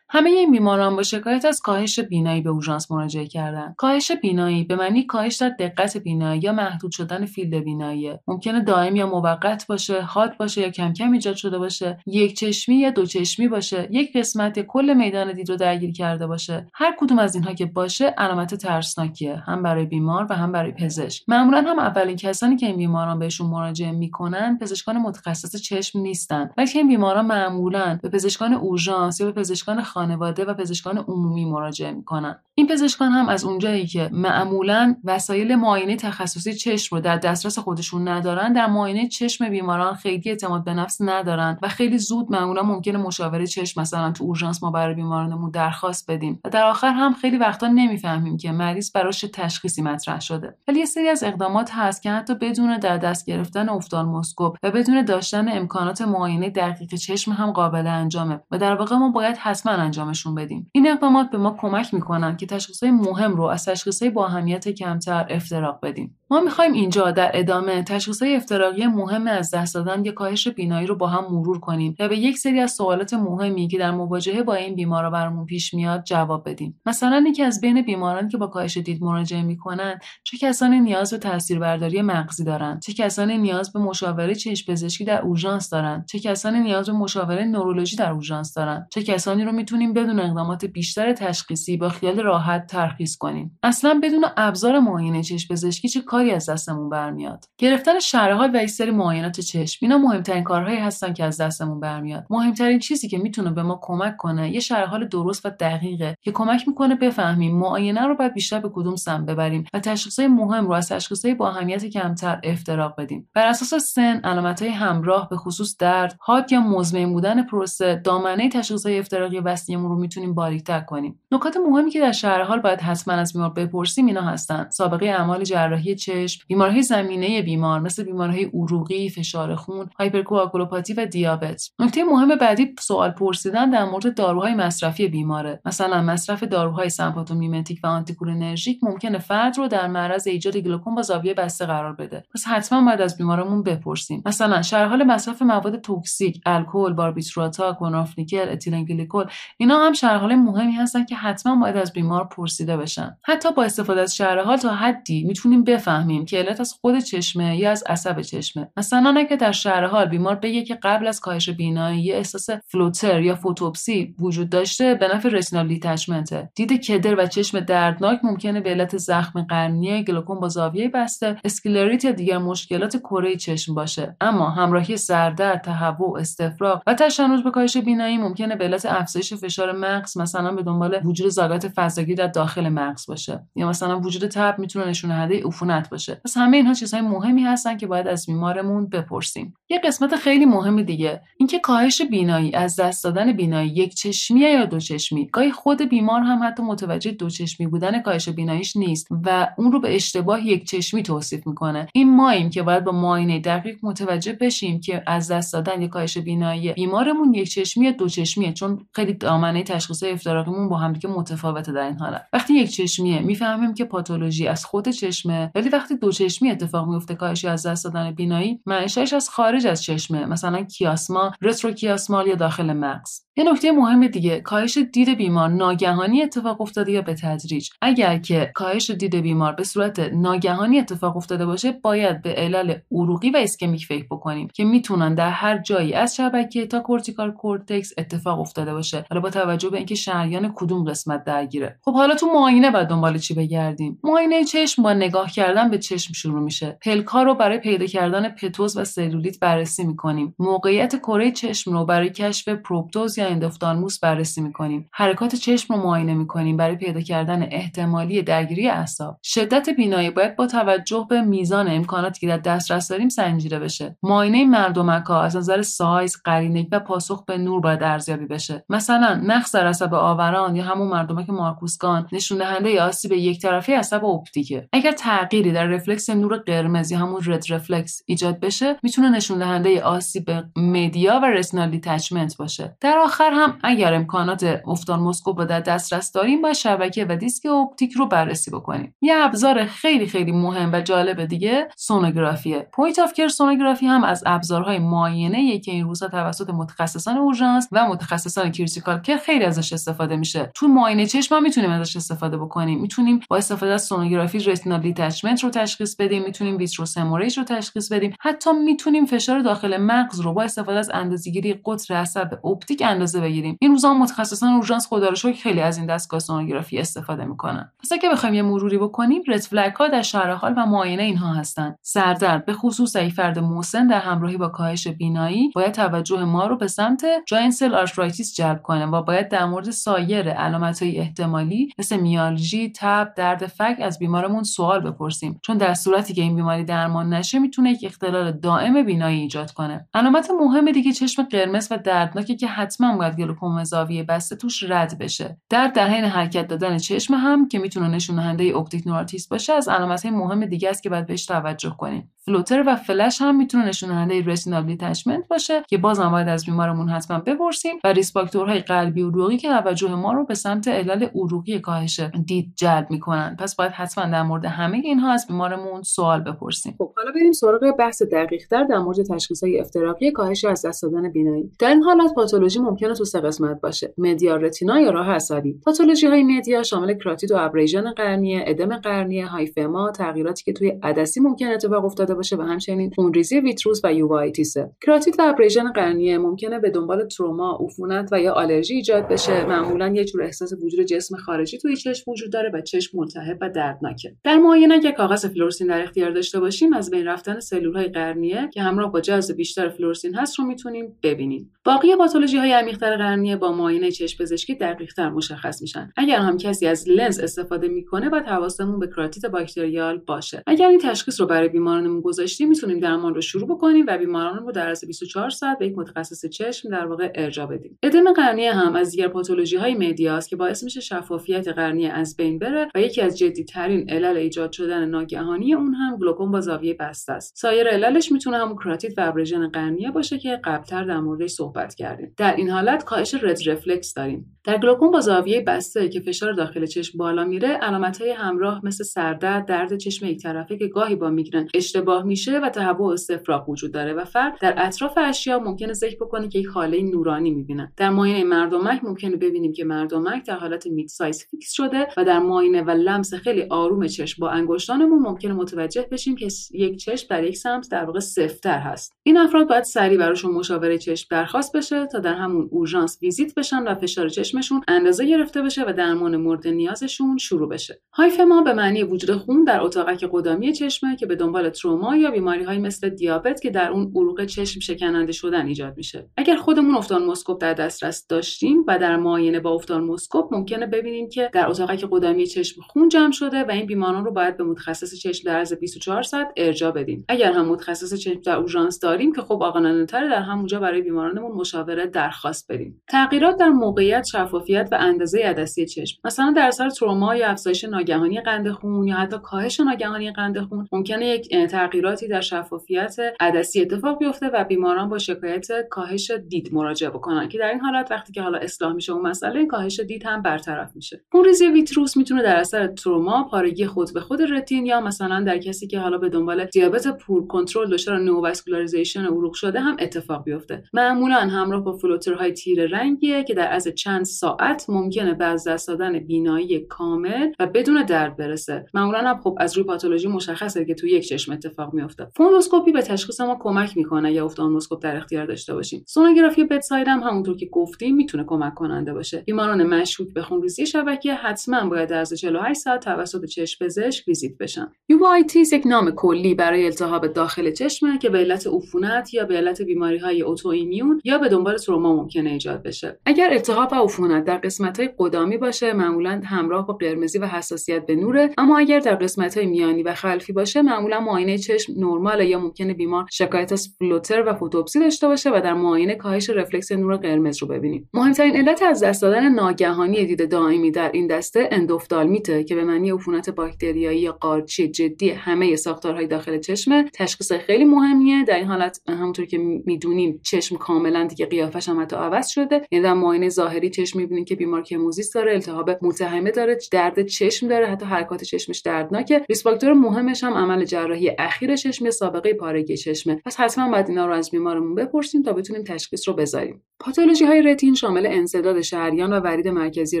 همه این بیماران با شکایت از کاهش بینایی به اورژانس مراجعه کردند. کاهش بینایی به معنی کاهش در دقت بینایی یا محدود شدن field بینایی ممکنه دائم یا موقت باشه، حاد باشه یا کم کم ایجاد شده باشه، یک چشمی یا دو چشمی باشه، یک قسمت کل میدان دید رو درگیر کرده باشه. هر کدوم از اینها که باشه علامت ترسناکیه، هم برای بیمار و هم برای پزشک. معمولا هم اولین کسانی که این بیماران بهشون مراجعه می‌کنن پزشکان متخصص چشم نیستن، بلکه این بیماران معمولا به پزشکان اورژانس یا به پزشکان خانواده و پزشکان عمومی مراجعه می‌کنن. این پزشکان هم از اونجایی که معمولا وسایل معاینه تخصصی چشم رو در دسترس خودشون ندارن در معاینه چشم بیماران خیلی اعتماد به نفس ندارن و خیلی زود معمولا ممکنه مشاوره چشم مثلا تو اورژانس ما برای بیمارانمون درخواست بدیم. و در آخر هم خیلی وقتا نمی‌فهمیم که مریض براش تشخیصی مطرح شده. ولی یه سری از اقدامات هست که حتی بدون در دست گرفتن افتالموسکوپ و بدون داشتن امکانات معاینه دقیق چشم هم قابل انجامه. و در واقع ما باید حتما انجامشون بدیم. این اقدامات به ما کمک می‌کنن که تشخیصهای مهم رو از تشخیصهای با اهمیت کمتر افتراق بدیم. ما می‌خوایم اینجا در ادامه تشخیصهای افتراقی مهم از دست دادن یا کاهش بینایی رو با هم مرور کنیم و به یک سری از سوالات مهمی که در مواجهه با این بیمارا برامون پیش میاد جواب بدیم. مثلا اینکه از بین بیماران که با کاهش دید مراجعه می‌کنن چه کسانی نیاز به تاثیربرداری مغزی دارند چه کسانی نیاز به مشاوره چشم پزشکی در اورژانس دارند چه کسانی نیاز به مشاوره نورولوژی در اورژانس دارند چه کسانی رو می‌تونیم بدون اقدامات بیشتر تشخیصی با خیال راحت ترخیص کنیم. اصلا بدون ابزار معاینه چشم پزشکی چه کاری از دستمون برمیاد؟ گرفتن شرح حال و یک سری معاینات چشم. اینا مهمترین کارهایی هستن که از دستمون برمیاد. مهمترین چیزی که می‌تونه به ما کمک کنه یه شرح حال درست و دقیقه که کمک می‌کنه بفهمیم معاینه رو باید بیشتر به کدوم سمت ببریم و تشخیصهای مهم رو از تشخیصهای با اهمیت کمتر افتراق بدیم. بر اساس سن علامتهای همراه به خصوص درد حاد یا مزمن بودن پروسه دامنه تشخیصهای افتراقی وسیعمون رو می‌تونیم باریکتر کنیم. نکات مهمی که در شرح حال باید حتما از بیمار بپرسیم اینا هستن. سابقه اعمال جراحی چشم بیمارهای زمینه بیمار مثل بیمارهای عروقی فشار خون hypercoagulopathy و دیابت. نکته مهم بعدی سوال پرسیدن در مورد داروهای مصرفی بیماره. مثلا مصرف داروهای sympathomimetic و anticholinergic ممکنه فرد رو در معرض ایجاد گلوکوم با زاویه بسته قرار بده. پس حتما باید از بیمارمون بپرسیم. مثلا شرح حال مصرف مواد toxic الکل باربیتوراتا گونافنیکل اتیلن گلیکول اینا هم شرح حال مهمی هستن که حتما باید از بیمار پرسیده بشن. حتی با استفاده از شرح حال تا حدی می‌تونیم بفهمیم که علت از خود چشمه یا از عصب چشمه. مثلا اگه در شرح حال بیمار بگه که قبل از کاهش بینایی یه احساس floater یا photopsia وجود داشته به نفع retinal detachment ه دید کدر و چشم دردناک ممکنه به علت زخم قرنیه گلوکوم با زاویه بسته اسکلریت یا دیگر مشکلات کره چشم باشه. اما همراهی سردرد تهوع استفراغ و تشنج به کاهش بینایی ممکنه به علت افزایش فشار مغز مثلا به دنبال وجود ضایعات فضایی در داخل مغز باشه. یا مثلا وجود تب می‌تونه نشونه دهنده عفونت باشه. پس همه اینها چیزهای مهمی هستن که باید از بیمارمون بپرسیم. یه قسمت خیلی مهم دیگه اینکه کاهش بینایی از دست دادن بینایی یک چشمی یا دو چشمی؟ گاهی خود بیمار هم حتی متوجه دو چشمی بودن کاهش بیناییش نیست و اون رو به اشتباه یک چشمی توصیف می‌کنه. این ماییم که باید با معاینه دقیق متوجه بشیم که از دست دادن یا کاهش بینایی بیمارمون یک چشمی یا دو چشمیه. چون خیلی دامنه تشخیص افتراقیمون با هم دیگه متفاوته در این حالت. وقتی یک چشمیه می‌فهمیم که پاتولوژی از خود چشمه ولی وقتی دو چشمی اتفاق میفته کاهشی از دست دادن بینایی منشأش از خارج از چشمه. مثلا کیاسما رتروکیاسمال یا داخل مغز. یه نکته مهم دیگه کاهش دید بیمار ناگهانی اتفاق افتاده یا به تدریج؟ اگر که کاهش دید بیمار به صورت ناگهانی اتفاق افتاده باشه باید به علل عروقی و اسکمیک فکر بکنیم که می‌تونن در هر جایی از شبکیه تا cortical cortex اتفاق افتاده باشه. حالا با توجه به اینکه شریان کدوم قسمت درگیره. خب حالا تو معاینه بعد دنبال چی بگردیم؟ معاینه چشم با نگاه کردن به چشم شروع میشه. پلکا رو برای پیدا کردن ptosis و سلولیت بررسی می‌کنیم. موقعیت کره چشم رو برای کشف proptosis یا enophthalmos بررسی می‌کنیم. حرکات چشم رو معاینه می‌کنیم برای پیدا کردن احتمالی درگیری اعصاب. شدت بینایی باید با توجه به میزان امکاناتی که در دسترس داریم سنجیده بشه. معاینه مردمک ها از نظر سایز قرینگی و پاسخ به نور باید ارزیابی بشه. مثلا نقص در عصب آوران یا همون مردمک مارکوس گان نشون دهنده آسیب یک طرفی عصب optic ه. اگر تغییری در رفلکس نور قرمز یا همون red reflex ایجاد بشه می‌تونه نشون دهنده آسیب media و retinal detachment باشه. در آخر هم اگر امکانات ophthalmoscope رو در دسترس داریم با شبکیه و دیسک optic رو بررسی بکنیم. یه ابزار خیلی خیلی مهم و جالب دیگه سونوگرافیه. point of care سونوگرافی هم از ابزارهای معاینه که این روزها توسط متخصصان اورژانس و متخصصان critical care خیلی ازش استفاده میشه. تو معاینه چشم هم می‌تونیم ازش استفاده بکنیم. می‌تونیم با استفاده از سونوگرافی retinal detachment رو تشخیص بدیم می‌تونیم vitreous رو تشخیص بدیم. حتی می‌تونیم فشار داخل مغز رو با استفاده از اندازه‌گیری قطر عصب optic اندازه بگیریم. این روزا متخصصان اورژانس خدا رو خیلی از این دستگاه سونوگرافی استفاده می‌کنن. پس اگه بخوایم یه مروری بکنیم red flag ها در شرح حال و معاینه اینها هستند سردرد به خصوص ای فرد مسن در همراهی با کاهش بینایی باید توجه ما رو به سمت giant cell arteritis جلب کنه و باید در مورد سایر علامت های احتمالی مثل myalgia تب درد فک از بیمارمون سوال بپرسیم. چون در صورتی که این بیماری درمان نشه می‌تونه یک اختلال دائم بینایی ایجاد کنه. علامت مهم دیگه چشم قرمز و دردناکه که حتما باید گلوکوم زاویه بسته توش rule out بشه. درد در حین حرکت دادن چشم هم که می‌تونه نشون دهنده optic neuritis باشه از علامت مهم دیگه است که باید بهش توجه کنیم. floater و فلش هم می‌تونه نشون دهنده retinal detachment باشه که باز هم باید از بیمارمون حتما بپرسیم و risk factor های قلبی عروقی که توجه ما رو به سمت علل عروقی کاهش دید جلب می‌کنن. پس باید حتما در مورد همه اینها از بیمارمون سوال بپرسیم. خب حالا بریم سراغ بحث دقیقتر در مورد تشخیص های افتراقی کاهش از دست دادن بینایی. در این حالت پاتولوژی ممکنه تو سه قسمت باشه. media retina یا راه عصبی؟ پاتولوژی های media شامل keratitis و abrasion قرنیه ادم قرنیه hyphema تغییراتی که توی عدسی ممکن اتفاق افتاده باشه و همچنین خونریزی vitreous و uveitis ه keratitis و abrasion قرنیه ممکنه به دنبال تروما عفونت و یا آلرژی ایجاد بشه. معمولا یه جور احساس وجود جسم خارجی توی چشم وجود داره و چشم ملتهب و دردناکه. در معاینه اگه کاغذ fluorescein در اختیار داشته باشیم از بین رفتن سلول های قرنیه که همراه با جذب بیشتر fluorescein هست رو می‌تونیم ببینیم. باقی پاتولوژی های عمیق‌تر قرنیه با معاینه چشم پزشکی دقیق‌تر مشخص میشن. اگر هم کسی از لنز استفاده می‌کنه باید حواسمون به کراتیت bacterial باشه. اگر این تشخیص رو برای بیمارانمون گذاشتیم می‌تونیم درمان رو شروع بکنیم و بیماران رو در از 24 ساعت به یک متخصص چشم در واقع ارجاع بدیم. ادم قرنیه هم از دیگر پاتولوژی های media ست که باعث میشه شفافیت قرنیه از بین بره و یکی از جدیترین علل ایجاد شدن ناگهانی اون هم گلوکوم با زاویه بسته است. سایر عللش می‌تونه همون کراتیت و abrasion قرنیه باشه که قبلتر در موردش صحبت کردیم. در این حالت کاهش red reflex داریم. در گلوکوم با زاویه بسته که فشار داخل چشم بالا میره علامتهای همراه مثل سردرد درد چشم یک طرفه که گاهی با میگرن اشتباه میشه و تهوع استفراغ وجود داره و فرد در اطراف اشیا ممکنه ذکر بکنه که یک حاله نورانی می‌بینن در معاینه مردمک ممکنه ببینیم که مردمک در حالت mid size fix شده و در معاینه و لمس خیلی آروم چشم با انگشتانمون ممکنه متوجه بشیم که یک چشم در یک سمت در واقع سفتر هست. این افراد باید سریع براشون مشاوره چشم درخواست بشه تا در همون اورژانس ویزیت بشن و فشار چشمشون اندازه گرفته بشه و درمان مورد نیازشون شروع بشه. hyphema به معنی وجود خون در اتاقک قدامی چشمه که به دنبال تروما یا بیماری های مثل دیابت که در اون عروق چشم شکننده شدن ایجاد میشه. اگر خودمون افتالموسکوپ در دسترس داشتیم و در معاینه با افتالموسکوپ ممکنه ببینیم که در اتاقک قدامی چشم خون جمع شده و این بیماران رو باید به متخصص چشم در عرض 24 ساعت ارجاع بدیم. اگر هم متخصص چشم در اورژانس داریم که خب آقلانه در همونجا برای بیمارانمون مشاوره درخواست بدیم تغییرات در موقعیت شفافیت و اندازه عدسی چشم. مثلا در اثر تروما یا افزایش ناگهانی قند خون یا حتی کاهش ناگهانی قند خون ممکنه یک تغییراتی در شفافیت عدسی اتفاق بیفته و بیماران با شکایت کاهش دید مراجعه بکنن که در این حالت وقتی که حالا اصلاح میشه اون مسئله کاهش دید هم برطرف میشه. خونریزی vitreous می‌تونه در اثر تروما پارگی خود به خود retina یا مثلا در کسی که حالا به دنبال دیابت poor control دچار neovascularization عروق شده هم اتفاق بیفته. معمولا همراه با floater های های تیره رنگیه که در از چند ساعت ممکنه به از دست دادن بینایی کامل و بدون درد برسه. معمولا هم خب از روی پاتولوژی مشخصه که تو یک چشم اتفاق میفته فوندوسکوپی به تشخیص ما کمک می‌کنه یا ophthalmoscope در اختیار داشته باشیم. سونوگرافی bedside هم همونطور که گفتیم می‌تونه کمک کننده باشه. بیماران مشکوک به خونریزی شبکیه حتما باید در از 48 ساعت توسط چشم پزشک ویزیت بشن. uveitis یک نام کلی برای التهاب داخل چشمه که به علت عفونت یا به علت بیماری های ایمیون یا به دنبال تروما ممکنه ایجاد بشه. اگر التهاب و عفونت در قسمت های قدامی باشه معمولا همراه با قرمزی و حساسیت به نوره. اما اگر در قسمت های میانی و خلفی باشه معمولا معاینه چشم نرمال یا ممکنه بیمار شکایت از فلوتر و فوتوپسی داشته باشه و در معاینه کاهش رفلکس نور قرمز رو ببینیم. مهمترین علت از دست دادن ناگهانی دید دائمی در این دسته اندوفتالمیته که به معنی عفونت باکتریایی یا قارچی جدی همه ساختارهای داخل چشمه تشخیص خیلی مهمیه. در این حالت همونطور که می‌دونیم چشم کاملا دیگه قیافش هم حتی عوض شده. یعنی در معاینه ظاهری چشم می‌بینیم که بیمار chemosis داره التهاب ملتحمه داره درد چشم داره حتی حرکات چشمش دردناکه. risk factor مهمش هم عمل جراحی اخیر چشم سابقه پارگی چشمه. پس حتما باید اینا رو از بیمارمون بپرسیم تا بتونیم تشخیص رو بذاریم. پاتولوژی های رتین شامل انسداد شریان و ورید مرکزی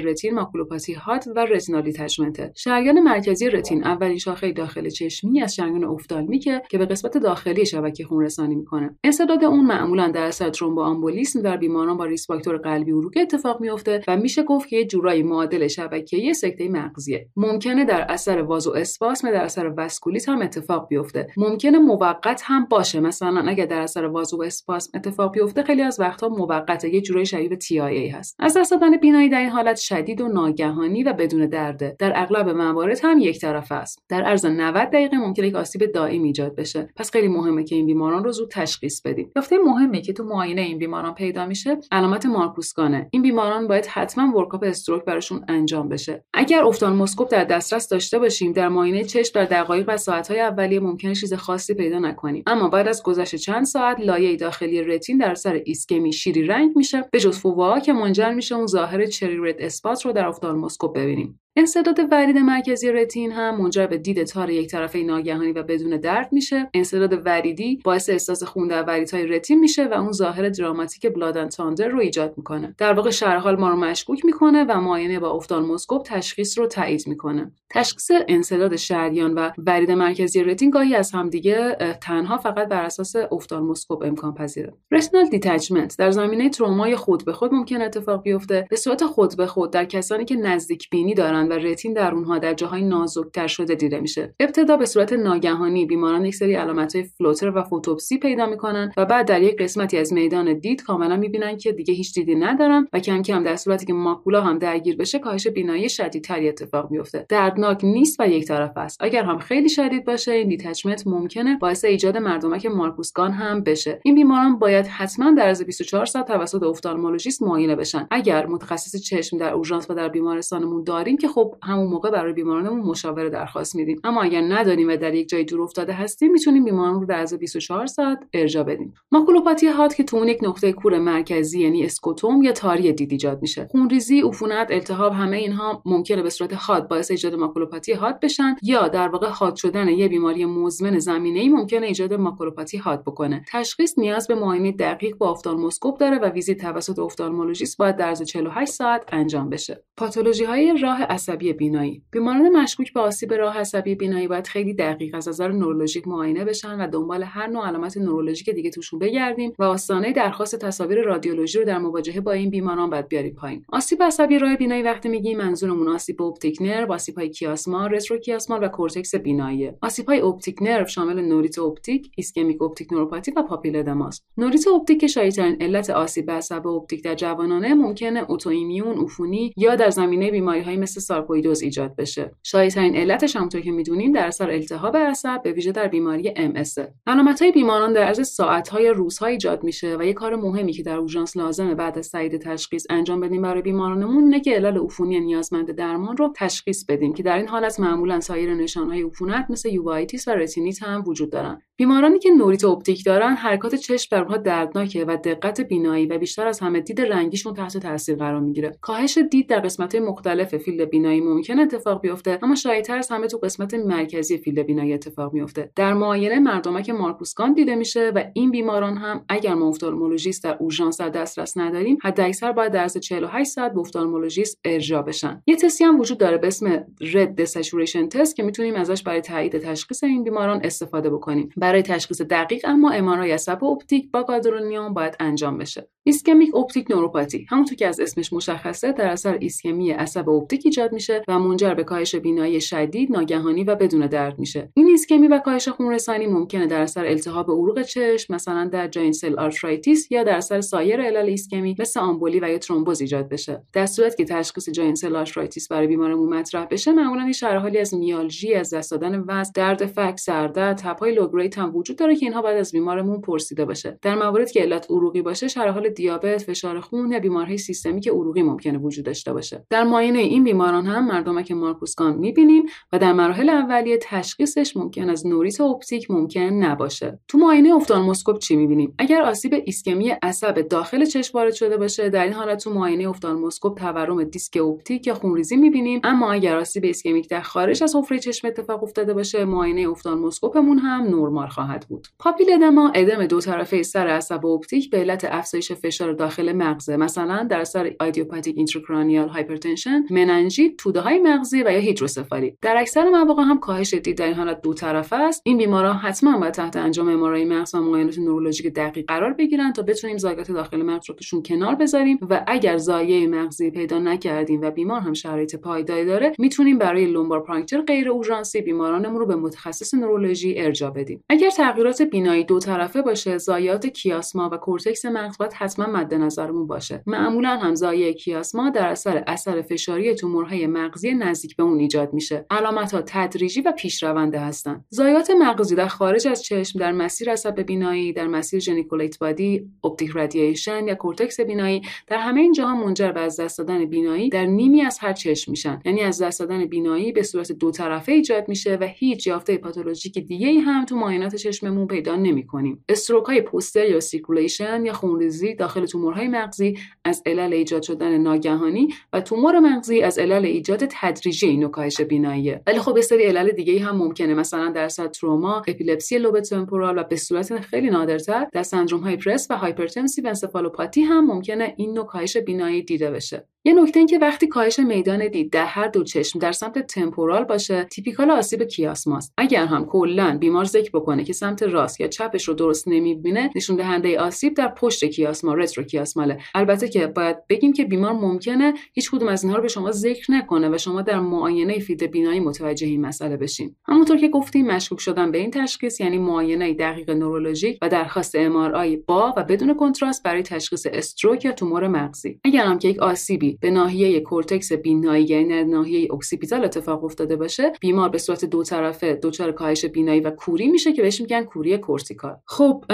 رتین ماکولوپاتی حاد و retinal detachment. شریان مرکزی رتین اولین شاخه داخل چشمی از شریان ophthalmic ه که به قسمت داخلی شبکیه خون رسانی می‌کنه. انسداد اون معمولا در اثر ترومبوآمبولیسم در بیماران با risk factor قلبی عروقی اتفاق میفته و میشه گفت که یه جورایی معادل شبکیه‌ای سکته مغزیه. ممکنه در اثر vasospasm در اثر واسکولیت هم اتفاق بیفته. ممکنه موقت هم باشه. مثلا اگر در اثر vasospasm اتفاق بیفته خیلی از وقتها موقته. یه جورایی شبیه به TIA هست. از دست دادن بینایی در این حالت شدید و ناگهانی و بدون درده. در اغلب موارد هم یک طرف است. در عرض 90 دقیقه ممکنه یک آسیب دائم ایجاد بشه. پس خیلی مهمه که این بیماران رو زود تشخیص بدیم. یافته مهمی که تو معاینه این بیماران پیدا میشه علامت Marcus Gunn ه این بیماران باید حتما workup stroke براشون انجام بشه. اگر افتالموسکوپ در دسترس داشته باشیم در معاینه چشم در دقایق و ساعتهای اولیه ممکنه چیز خاصی پیدا نکنیم. اما بعد از گذشت چند ساعت لایه داخلی رتین در اثر ایسکمی شیری رنگ میشه. به جز fovea که منجر میشه اون ظاهر cherry red spot رو در افتالموسکوپ ببینیم. انسداد ورید مرکزی رتین هم منجر به دید تار یک طرفه ناگهانی و بدون درد میشه. انسداد وریدی باعث احتباس خون در وریدهای رتین میشه و اون ظاهر دراماتیک blood and thunder رو ایجاد می‌کنه. در واقع شرح حال ما رو مشکوک می‌کنه و معاینه با افتالموسکوپ تشخیص رو تایید می‌کنه. تشخیص انسداد شریان و ورید مرکزی رتین گاهی از همدیگه تنها فقط بر اساس افتالموسکوپ امکان پذیره. retinal detachment در زمینه تروما یا خود به خود ممکن اتفاق بیفته. به صورت خود به خود در کسانی که نزدیک بینی و رتین در اونها در جاهای نازکتر شده دیده میشه. ابتدا به صورت ناگهانی بیماران یک سری علامت های floater و photopsia پیدا می‌کنن و بعد در یک قسمتی از میدان دید کاملا می‌بینن که دیگه هیچ دیدی ندارن و کم کم در صورتی که ماکولا هم درگیر بشه کاهش بینایی شدیدتری اتفاق میفته دردناک نیست و یک طرف است. اگر هم خیلی شدید باشه این detachment ممکنه باعث ایجاد مردمک Marcus Gunn هم بشه. این بیماران باید حتما در عرض 24 ساعت توسط افتالمولوژیست معاینه بشن. اگر متخصص چشم در اورژانس و در بیمارستانمون داریم که خب همون موقع برای بیمارانمون مشاوره درخواست میدیم. اما اگر نداریم و در یک جای دور افتاده هستیم می‌تونیم بیماران رو در عرض 24 ساعت ارجاع بدیم. ماکولوپاتی حاد که تو اون یک نقطه کور مرکزی یعنی اسکوتوم یا تاری دید ایجاد میشه. خونریزی عفونت التهاب همه اینها ممکنه به صورت حاد باعث ایجاد ماکولوپاتی حاد بشن یا در واقع حاد شدن یه بیماری مزمن زمینه‌ای ممکنه ایجاد ماکولوپاتی حاد بکنه. تشخیص نیاز به معاینه دقیق با افتالموسکوپ داره و ویزیت توسط افتالمولوژیست باید در 48 ساعت انجام بشه. پاتولوژی های راه عصبی بینایی. بیماران مشکوک به آسیب راه عصبی بینایی باید خیلی دقیق از نظر نورولوژیک معاینه بشن و دنبال هر نوع علامت نورولوژیک دیگه توشون بگردیم و آستانه درخواست تصاویر رادیولوژی رو در مواجهه با این بیماران باید بیاریم پایین. آسیب عصبی راه بینایی وقتی میگیم منظورمون آسیب optic nerve های chiasmal retrochiasmal و کورتکس بینایی. آسیب های optic nerve شامل نوریت اپتیک ischemic optic neuropathy و پاپیل ادم است نوریت اپتیک که شایع‌ترین علت آسیب عصب اپتیک در جوانانه ممکنه autoimmune عفونی یا در زمینه بیماری‌های مثل سارکویدوز ایجاد بشه. شایع‌ترین علتش همونطور که می‌دونیم در اثر التهاب عصب به ویژه در بیماری MS. علامت‌های بیماران در عرض ساعت‌ها یا روزها ایجاد میشه و یه کار مهمی که در اورژانس لازمه بعد از تایید تشخیص انجام بدیم برای بیمارانمون اینه که علل عفونی نیازمند درمان رو تشخیص بدیم که در این حالت معمولا سایر نشانهای عفونت مثل uveitis و رتینیت هم وجود دارن. بیمارانی که نوریت اپتیک دارن حرکات چشم در اونها دردناکه و دقت بینایی و بیشتر از همه دید رنگیشون تحت تاثیر قرار می‌گیره. کاهش دید در قسمت مختلف field بینایی ممکن اتفاق بیفته اما شایع‌تر از همه تو قسمت مرکزی field بینایی اتفاق میفته در معاینه مردمک Marcus Gunn دیده میشه و این بیماران هم اگر ما افتالمولوژیست در اورژانس در دسترس نداریم حداکثر باید در 48 ساعت به افتالمولوژیست ارجاع بشن. یه تستی هم وجود داره به اسم red desaturation test که می‌تونیم ازش برای تایید تشخیص این بیماران استفاده بکنیم. برای تشخیص دقیق اما MRI عصب اپتیک با گادولینیوم باید انجام بشه. ischemic optic neuropathy همونطور که از اسمش مشخصه در اثر ایسکمی عصب اپتیک میشه و منجر به کاهش بینایی شدید ناگهانی و بدون درد میشه. این ایسکمی و کاهش خونرسانی ممکنه در اثر التهاب عروق چشم مثلا در giant cell arteritis یا در اثر سایر علل ایسکمی مثل آمبولی و یا ترومبوز ایجاد بشه. در صورت که تشخیص giant cell arteritis برای بیمارمون مطرح بشه معمولا این شرح حالی از میالژی از دست دادن وزن درد فک سردرد تپای لوگریت هم وجود داره که اینها باید از بیمارمون پرسیده بشه. در مواردی که علت عروقی باشه شرح حال دیابت فشار خون یا بیماریهای سیستمیک عروقی ممکنه وجود داشته باشه. در معاینه این بیماران هم مردمک Marcus Gunn می‌بینیم و در مراحل اولیه تشخیصش ممکن از نوریت اپتیک ممکن نباشه. تو معاینه افتالموسکوپ چی می‌بینیم؟ اگر آسیب ایسکمی عصب داخل چشم وارد شده باشه در این حالت تو معاینه افتالموسکوپ تورم دیسک اپتیک یا خونریزی می‌بینیم. اما اگر آسیب ایسکمیک در خارج از حفره چشم اتفاق افتاده باشه معاینه افتالموسکوپمون هم نرمال خواهد بود. پاپیل ادما ادم دو طرفه سر عصب اپتیک به علت افزایش فشار داخل مغزه مثلا در اثر idiopathic intracranial hypertension مننژیت توده های مغزی و یا هیدروسفالی. در اکثر مواقع هم کاهش دید در این حالت دو طرفه است. این بیماران حتما باید تحت انجام MRI مغز و معاینات نورولوژیک دقیق قرار بگیرن تا بتونیم ضایعات داخل مغز رو توشون کنار بذاریم و اگر ضایعه مغزی پیدا نکردیم و بیمار هم شرایط پایداری داره می‌تونیم برای lumbar puncture غیر اورژانسی بیمارانمون رو به متخصص نورولوژی ارجاع بدیم. اگر تغییرات بینایی دو طرفه باشه ضایعات کیاسما و کورتکس مغز باید حتما مد نظرمون باشه. معمولا هم ضایعه کیاسما در اثر اثر فشاری تومورهای مغزی نزدیک به اون ایجاد میشه. علامت ها تدریجی و پیشرونده هستند ضایعات مغزی در خارج از چشم در مسیر عصب بینایی در مسیر geniculate body optic radiation یا کورتکس بینایی در همه این جاها منجر به از دست دادن بینایی در نیمی از هر چشم میشن. یعنی از دست دادن بینایی به صورت دو طرفه ایجاد میشه و هیچ یافته پاتولوژیک دیگه ای هم تو معاینات چشممون پیدا نمی‌کنیم. stroke های posterior circulation یا خونریزی داخل تومورهای مغزی از علل ایجاد شدن ناگهانی و تومور مغزی از علل ایجاد تدریجی این کاهش بیناییه. ولی خب سری علل دیگه هم ممکنه. مثلا در head trauma epilepsy لوب تمپورال و به صورت خیلی نادرتر در سندروم های PRES و hypertensive encephalopathy هم ممکنه این نوع کاهش بینایی دیده بشه. یه نکته این که وقتی کاهش میدان دید در هر دو چشم در سمت تمپورال باشه typical آسیب کیاسماست اگر هم کلا بیمار ذکر بکنه که سمت راست یا چپش رو درست نمی‌بینه نشون دهنده آسیب در پشت کیاسما retrochiasmal ه البته که باید بگیم که بیمار ممکنه هیچ کدوم از اینها رو به شما ذکر نکنه و شما در معاینه field بینایی متوجه این مسئله بشین. همونطور که گفتیم مشکوک شدن به این تشخیص یعنی معاینه دقیق نورولوژیک و درخواست MRI با و بدون کنتراست برای تشخیص stroke یا تومور مغزی. اگر هم که یک آسیبی به ناحیه کورتکس بینایی یعنی ناحیه اکسیپیتال اتفاق افتاده باشه بیمار به صورت دو طرفه دچار کاهش بینایی و کوری میشه که بهش میگن کوری کورتیکال. خب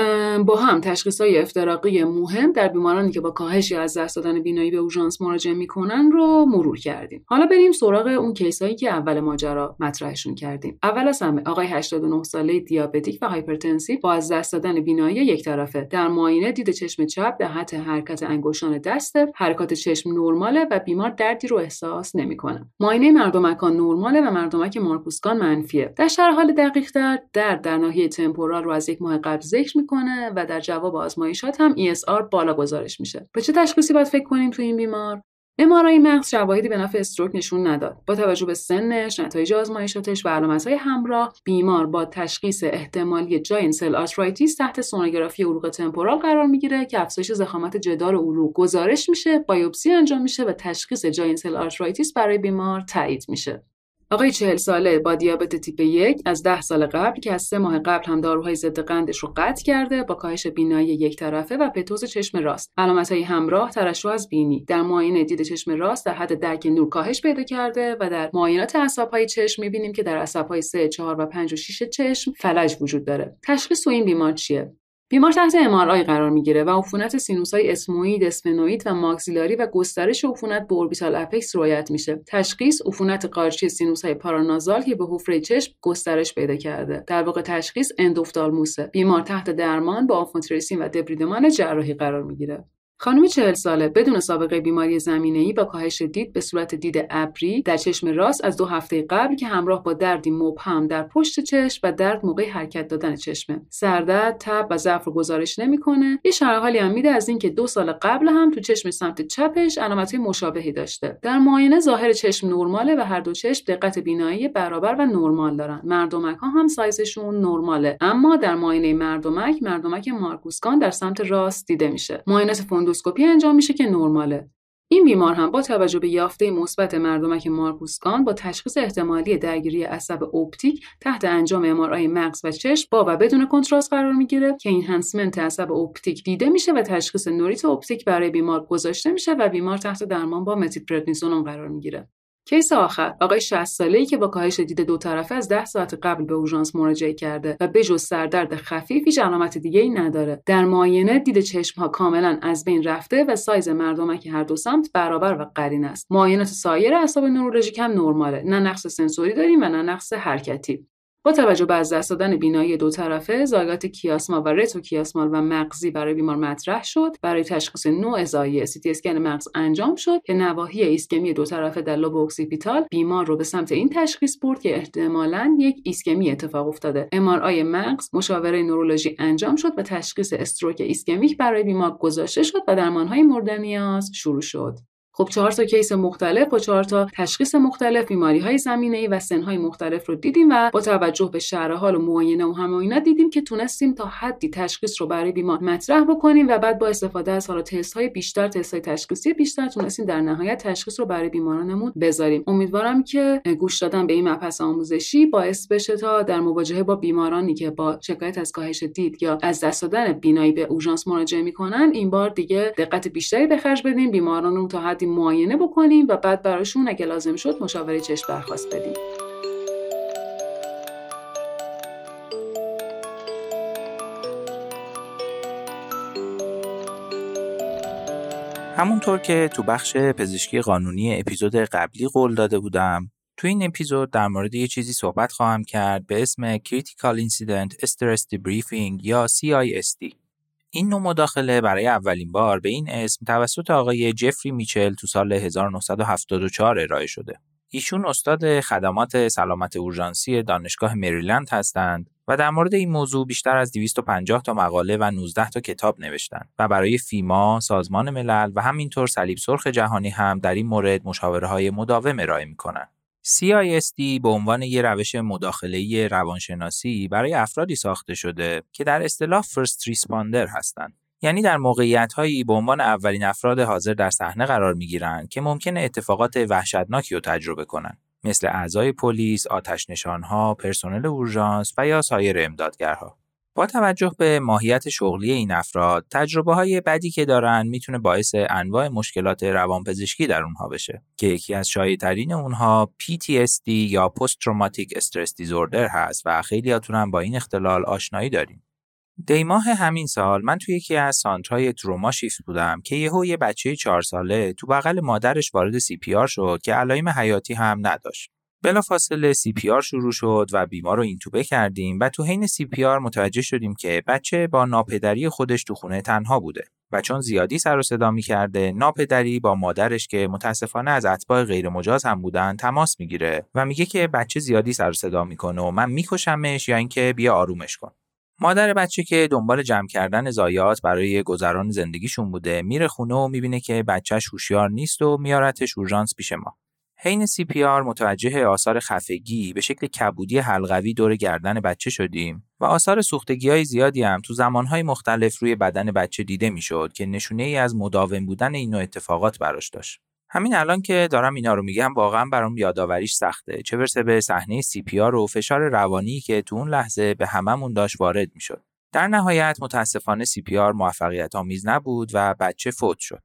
با هم تشخیص های افتراقی مهم در بیمارانی که با کاهشی از دست دادن بینایی به اورژانس مراجعه می‌کنن رو مرور کردیم. حالا بریم سراغ اون case ایی که اول ماجرا مطرحشون کردیم. اول از همه آقای 89 ساله دیابتیک و hypertensive با از دست دادن بینایی یک طرفه. در معاینه دید چشم چپ در حد حرکت انگشتان دسته حرکات چشم نرماله و بیمار دردی رو احساس نمی‌کنه. معاینه مردمکان نرماله و مردمک مارکوس گان منفیه. در شرح حال دقیق تر درد در ناحیه تمپورال رو از یک ماه قبل ذکر می‌کنه و در جواب آزمایشات هم ESR بالا گزارش میشه. به چه تشخیصی باید فکر کنیم تو این بیمار؟ MRI مغز شواهدی به نفع stroke نشون نداد. با توجه به سنش نتایج آزمایشاتش و علامتهای همراه بیمار با تشخیص احتمالی giant cell arteritis تحت سونوگرافی عروق تمپورال قرار می‌گیره که افزایش ضخامت جدار عروق گزارش میشه بایوپسی انجام میشه و تشخیص giant cell arteritis برای بیمار تایید میشه. آقای چهل ساله با دیابت تیپ یک از ده سال قبل که از سه ماه قبل هم داروهای ضد قندش رو قطع کرده با کاهش بینایی یک طرفه و پتوز چشم راست. علامت های همراه ترشح از بینی. در معاینه دید چشم راست در حد درک نور کاهش پیدا کرده و در معاینات عصب های چشم می‌بینیم که در عصب های 3 4 و 5 و 6 چشم فلج وجود داره. تشخیص تو این بیمار چیه؟ بیمار تحت MRI قرار می‌گیره و عفونت سینوسای اسموئید، اسفنوئید و ماکسیلاری و گسترش عفونت به orbital apex رویت میشه. تشخیص عفونت قارچی سینوسای paranasal که به حفره چشم گسترش پیدا کرده. در واقع تشخیص اندوفتالمیته. بیمار تحت درمان با آمفوتریسین و دبریدمان جراحی قرار می‌گیره. خانم چهل ساله بدون سابقه بیماری زمینه‌ای با کاهش دید به صورت دید ابری در چشم راست از دو هفته قبل که همراه با دردی مبهم در پشت چشم و درد موقع حرکت دادن چشمه. سردرد تب و ضعف رو گزارش نمی‌کنه. یه شرح هم میده از اینکه دو سال قبل هم تو چشم سمت چپش علامت مشابهی داشته. در معاینه ظاهر چشم نرماله و هر دو چشم دقت بینایی برابر و نرمال دارن. مردمک ها هم سایزشون نرماله. اما در معاینه مردمک مردمک مارکوسکان در سمت راست دیده میشه. معاینات فوندوسکوپی انجام میشه که نرماله. این بیمار هم با توجه به یافته مثبت مردمک مارکوس گان با تشخیص احتمالی درگیری عصب اپتیک تحت انجام MRI مغز و چشم با و بدون کنتراست قرار می‌گیره که enhancement عصب اپتیک دیده میشه و تشخیص نوریت اپتیک برای بیمار گذاشته میشه و بیمار تحت درمان با متیل‌پردنیزولون قرار می‌گیره. case آخر آقای 60 ساله‌ای که با کاهش دید دو طرفه از 10 ساعت قبل به اورژانس مراجعه کرده و بجز سردرد خفیف هیچ علامت دیگه ای نداره. در معاینه دید چشم ها کاملا از بین رفته و سایز مردمک هر دو سمت برابر و قرین است. معاینات سایر اعصاب نورولوژیک هم نرماله. نه نقص sensory داریم و نه نقص حرکتی. با توجه به از دست دادن بینایی دو طرفه ضایعات کیاسما و retrochiasmal و مغزی برای بیمار مطرح شد. برای تشخیص نوع ضایعه سی تی اسکن مغز انجام شد که نواحی ایسکمی دو طرفه در لوب اکسیپیتال بیمار رو به سمت این تشخیص برد که احتمالا یک ایسکمی اتفاق افتاده. MRI مغز مشاوره نورولوژی انجام شد و تشخیص stroke ischemic برای بیمار گذاشته شد و درمانهای مورد نیاز شروع شد. خب چهار تا case مختلف با چهار تا تشخیص مختلف بیماری های زمینه ای و سن های مختلف رو دیدیم و با توجه به شرح حال و معاینه و همه دیدیم که تونستیم تا حدی تشخیص رو برای بیمار مطرح بکنیم و بعد با استفاده از حالا تست های بیشتر تست های تشخیصی بیشتر تونستیم در نهایت تشخیص رو برای بیمارانمون بذاریم. امیدوارم که گوش دادن به این مبحث آموزشی باعث بشه تا در مواجهه با بیمارانی که با شکایت از کاهش دید یا از دست دادن بینایی به اورژانس مراجعه می‌کنن این بار دیگه دقت بیشتری به خرج بدیم بیمارانمون تا حدی معاینه بکنیم و بعد براشون اگه لازم شد مشاوره چشم درخواست بدیم. همونطور که تو بخش پزشکی قانونی اپیزود قبلی قول داده بودم تو این اپیزود در مورد یه چیزی صحبت خواهم کرد به اسم Critical Incident Stress Debriefing یا CISD این نوع مداخله برای اولین بار به این اسم توسط آقای جفری میچل تو سال 1974 ارائه شده. ایشون استاد خدمات سلامت اورژانسی دانشگاه مریلند هستند و در مورد این موضوع بیشتر از 250 تا مقاله و 19 تا کتاب نوشتند و برای فیما، سازمان ملل و همینطور صلیب سرخ جهانی هم در این مورد مشاوره های مداوم ارائه می‌کنند. CISD به عنوان یک روش مداخله‌ای روانشناسی برای افرادی ساخته شده که در اصطلاح فرست ریسپاندر هستند. یعنی در موقعیت‌هایی به عنوان اولین افراد حاضر در صحنه قرار می‌گیرند که ممکنه اتفاقات وحشتناکی رو تجربه کنند. مثل اعضای پلیس، آتش نشانها، پرسنل اورژانس و یا سایر امدادگرها. با توجه به ماهیت شغلی این افراد، تجربه های بدی که دارن می‌تونه باعث انواع مشکلات روانپزشکی در اونها بشه که یکی از ترین اونها PTSD یا Post Traumatic Stress Disorder هست و خیلیاتون هم با این اختلال آشنایی داریم. دیماه همین سال من توی یکی از سانترهای تروما شیفت بودم که یهو یه بچه چهار ساله تو بغل مادرش وارد CPR شد که علائم حیاتی هم نداشت. بلافاصله CPR شروع شد و بیمار رو اینتوبه کردیم و تو حین CPR متوجه شدیم که بچه با ناپدری خودش تو خونه تنها بوده و چون زیادی سر و صدا می کرده ناپدری با مادرش که متاسفانه از اتباع غیر مجاز هم بودن تماس می‌گیره و میگه که بچه زیادی سر و صدا می‌کنه و من میکشمش یا اینکه بیا آرومش کن. مادر بچه که دنبال جمع کردن زایات برای گذران زندگیشون بوده میره خونه و می‌بینه که بچهش هوشیار نیست و میارتش اورژانس پیش ما. حین CPR متوجه آثار خفگی به شکل کبودی حلقوی دور گردن بچه شدیم و آثار سوختگی های زیادی هم تو زمانهای مختلف روی بدن بچه دیده می‌شد که نشونه ای از مداوم بودن این نوع اتفاقات براش داشت. همین الان که دارم اینا رو میگم واقعا برام یادآوریش سخته چه برسه به صحنه CPR و فشار روانی که تو اون لحظه به هممون داشت وارد می‌شد. در نهایت متاسفانه CPR موفقیت آمیز نبود و بچه فوت شد.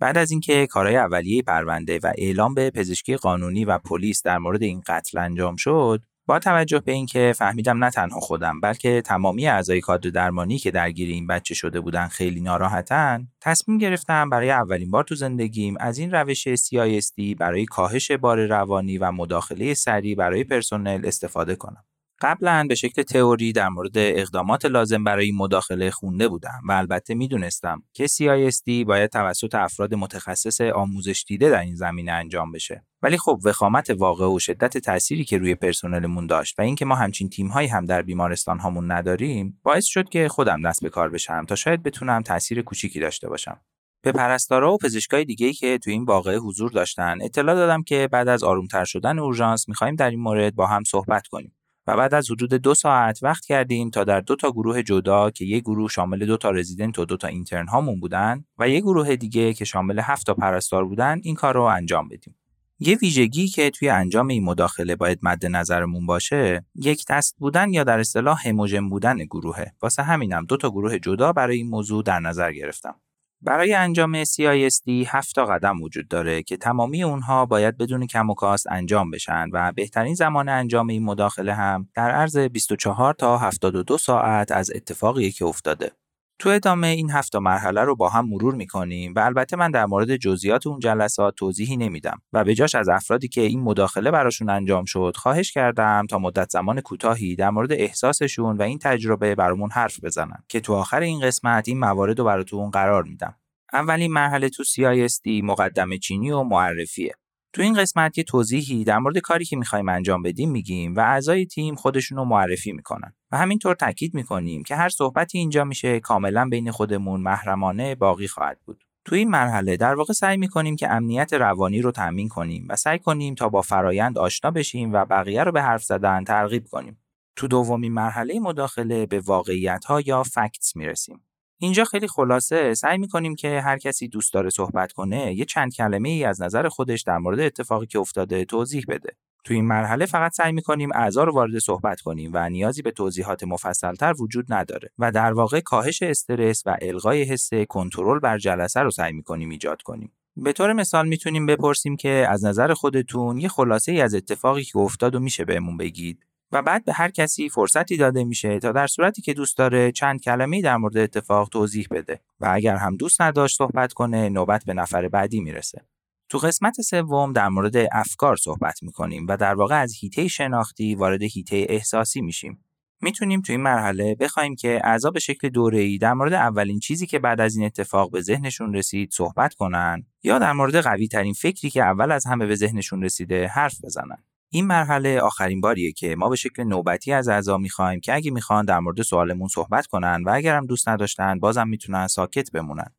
بعد از اینکه کارهای اولیه پرونده و اعلام به پزشکی قانونی و پلیس در مورد این قتل انجام شد با توجه به اینکه فهمیدم نه تنها خودم بلکه تمامی اعضای کادر درمانی که درگیر این بچه شده بودن خیلی ناراحتن تصمیم گرفتم برای اولین بار تو زندگیم از این روش CISD برای کاهش بار روانی و مداخله سریع برای پرسنل استفاده کنم. قبلا به شکل تئوری در مورد اقدامات لازم برای مداخله خونده بودم و البته می‌دونستم که CISD باید توسط افراد متخصص آموزش دیده در این زمینه انجام بشه. ولی خب وخامت واقع و شدت تأثیری که روی پرسنلمون داشت و اینکه ما همچین تیمهایی هم در بیمارستان هامون نداریم باعث شد که خودم دست به کار بشم تا شاید بتونم تاثیر کوچیکی داشته باشم. به پرستارا و پزشکای دیگه که تو این واقعه حضور داشتن اطلاع دادم که بعد از آرومتر شدن اورژانس می‌خوایم در این مورد با هم صحبت کنیم. و بعد از حدود دو ساعت وقت کردیم تا در دو تا گروه جدا که یک گروه شامل دو تا رزیدنت و دو تا اینترن هامون بودن و یک گروه دیگه که شامل هفت تا پرستار بودن این کار رو انجام بدیم. یه ویژگی که توی انجام این مداخله باید مد نظرمون باشه یک دست بودن یا در اصطلاح هموژن بودن گروهه واسه همینم دو تا گروه جدا برای این موضوع در نظر گرفتم برای انجام CISD 7 تا قدم وجود داره که تمامی اونها باید بدون کم و کاست انجام بشن و بهترین زمان انجام این مداخله هم در عرض 24 تا 72 ساعت از اتفاقی که افتاده. تو ادامه این هفت مرحله رو با هم مرور می‌کنیم و البته من در مورد جزئیات اون جلسات توضیحی نمیدم و به جاش از افرادی که این مداخله براشون انجام شد خواهش کردم تا مدت زمان کوتاهی در مورد احساسشون و این تجربه برامون حرف بزنن که تو آخر این قسمت این موارد رو براتون قرار میدم. اولین مرحله تو CISD مقدمه چینی و معرفیه. تو این قسمت یه توضیحی در مورد کاری که می‌خوایم انجام بدیم میگیم و اعضای تیم خودشون رو معرفی می‌کنن و همینطور تاکید می‌کنیم که هر صحبتی اینجا میشه کاملا بین خودمون محرمانه باقی خواهد بود. تو این مرحله در واقع سعی می‌کنیم که امنیت روانی رو تامین کنیم و سعی کنیم تا با فرایند آشنا بشیم و بقیه رو به حرف زدن ترغیب کنیم. تو دومین مرحله مداخله به واقعیت ها یا فکتس می‌رسیم. اینجا خیلی خلاصه سعی می‌کنیم که هر کسی دوست داره صحبت کنه یه چند کلمه ای از نظر خودش در مورد اتفاقی که افتاده توضیح بده. تو این مرحله فقط سعی می‌کنیم اعضا رو وارد صحبت کنیم و نیازی به توضیحات مفصلتر وجود نداره و در واقع کاهش استرس و الغای حس کنترل بر جلسه رو سعی می‌کنیم ایجاد کنیم. به طور مثال می‌تونیم بپرسیم که از نظر خودتون یه خلاصه ای از اتفاقی که افتاد و میشه بهمون بگید و بعد به هر کسی فرصتی داده میشه تا در صورتی که دوست داره چند کلمه در مورد اتفاق توضیح بده و اگر هم دوست نداشت صحبت کنه نوبت به نفر بعدی می‌رسه. تو قسمت سوم در مورد افکار صحبت می‌کنیم و در واقع از هیته شناختی وارد هیته احساسی میشیم. می‌تونیم تو این مرحله بخوایم که اعضا به شکل دوره‌ای در مورد اولین چیزی که بعد از این اتفاق به ذهنشون رسید صحبت کنن یا در مورد قوی ترین فکری که اول از همه به ذهنشون رسیده حرف بزنن. این مرحله آخرین باریه که ما به شکل نوبتی از اعضا می‌خوایم که اگه می‌خوان در مورد سوالمون صحبت کنن و اگرم دوست نداشتن بازم می‌تونن ساکت بمونن.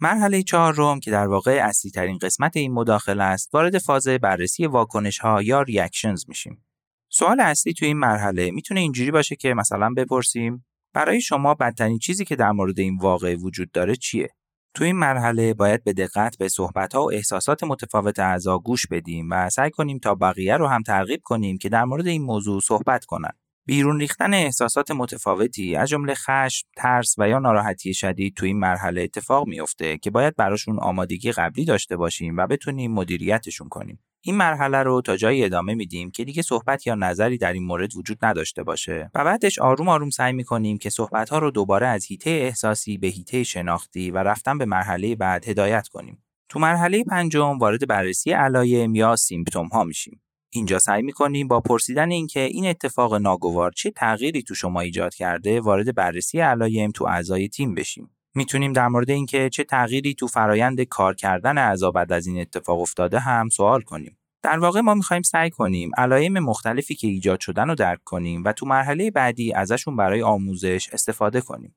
مرحله چهارم که در واقع اصلی ترین قسمت این مداخله است وارد فاز بررسی واکنش ها یا ریاکشنز میشیم. سوال اصلی تو این مرحله می‌تونه اینجوری باشه که مثلا بپرسیم برای شما بدترین چیزی که در مورد این واقعه وجود داره چیه؟ تو این مرحله باید به دقت به صحبت‌ها و احساسات متفاوت اعضا گوش بدیم و سعی کنیم تا بقیه رو هم ترغیب کنیم که در مورد این موضوع صحبت کنند. بیرون ریختن احساسات متفاوتی از جمله خشم، ترس و یا ناراحتی شدید تو این مرحله اتفاق میافته که باید براشون آمادگی قبلی داشته باشیم و بتونیم مدیریتشون کنیم. این مرحله رو تا جایی ادامه میدیم که دیگه صحبت یا نظری در این مورد وجود نداشته باشه و بعدش آروم آروم سعی می‌کنیم که صحبت ها رو دوباره از هیته احساسی به هیته شناختی و رفتن به مرحله بعد هدایت کنیم. تو مرحله پنجم وارد بررسی علایم یا سیمپتوم ها میشیم. اینجا سعی می‌کنیم با پرسیدن اینکه این اتفاق ناگوار چه تغییری تو شما ایجاد کرده وارد بررسی علایم تو اعضای تیم بشیم. می‌تونیم در مورد اینکه چه تغییری تو فرایند کار کردن اعضا بعد از این اتفاق افتاده هم سوال کنیم. در واقع ما می‌خوایم سعی کنیم علایم مختلفی که ایجاد شدن رو درک کنیم و تو مرحله بعدی ازشون برای آموزش استفاده کنیم.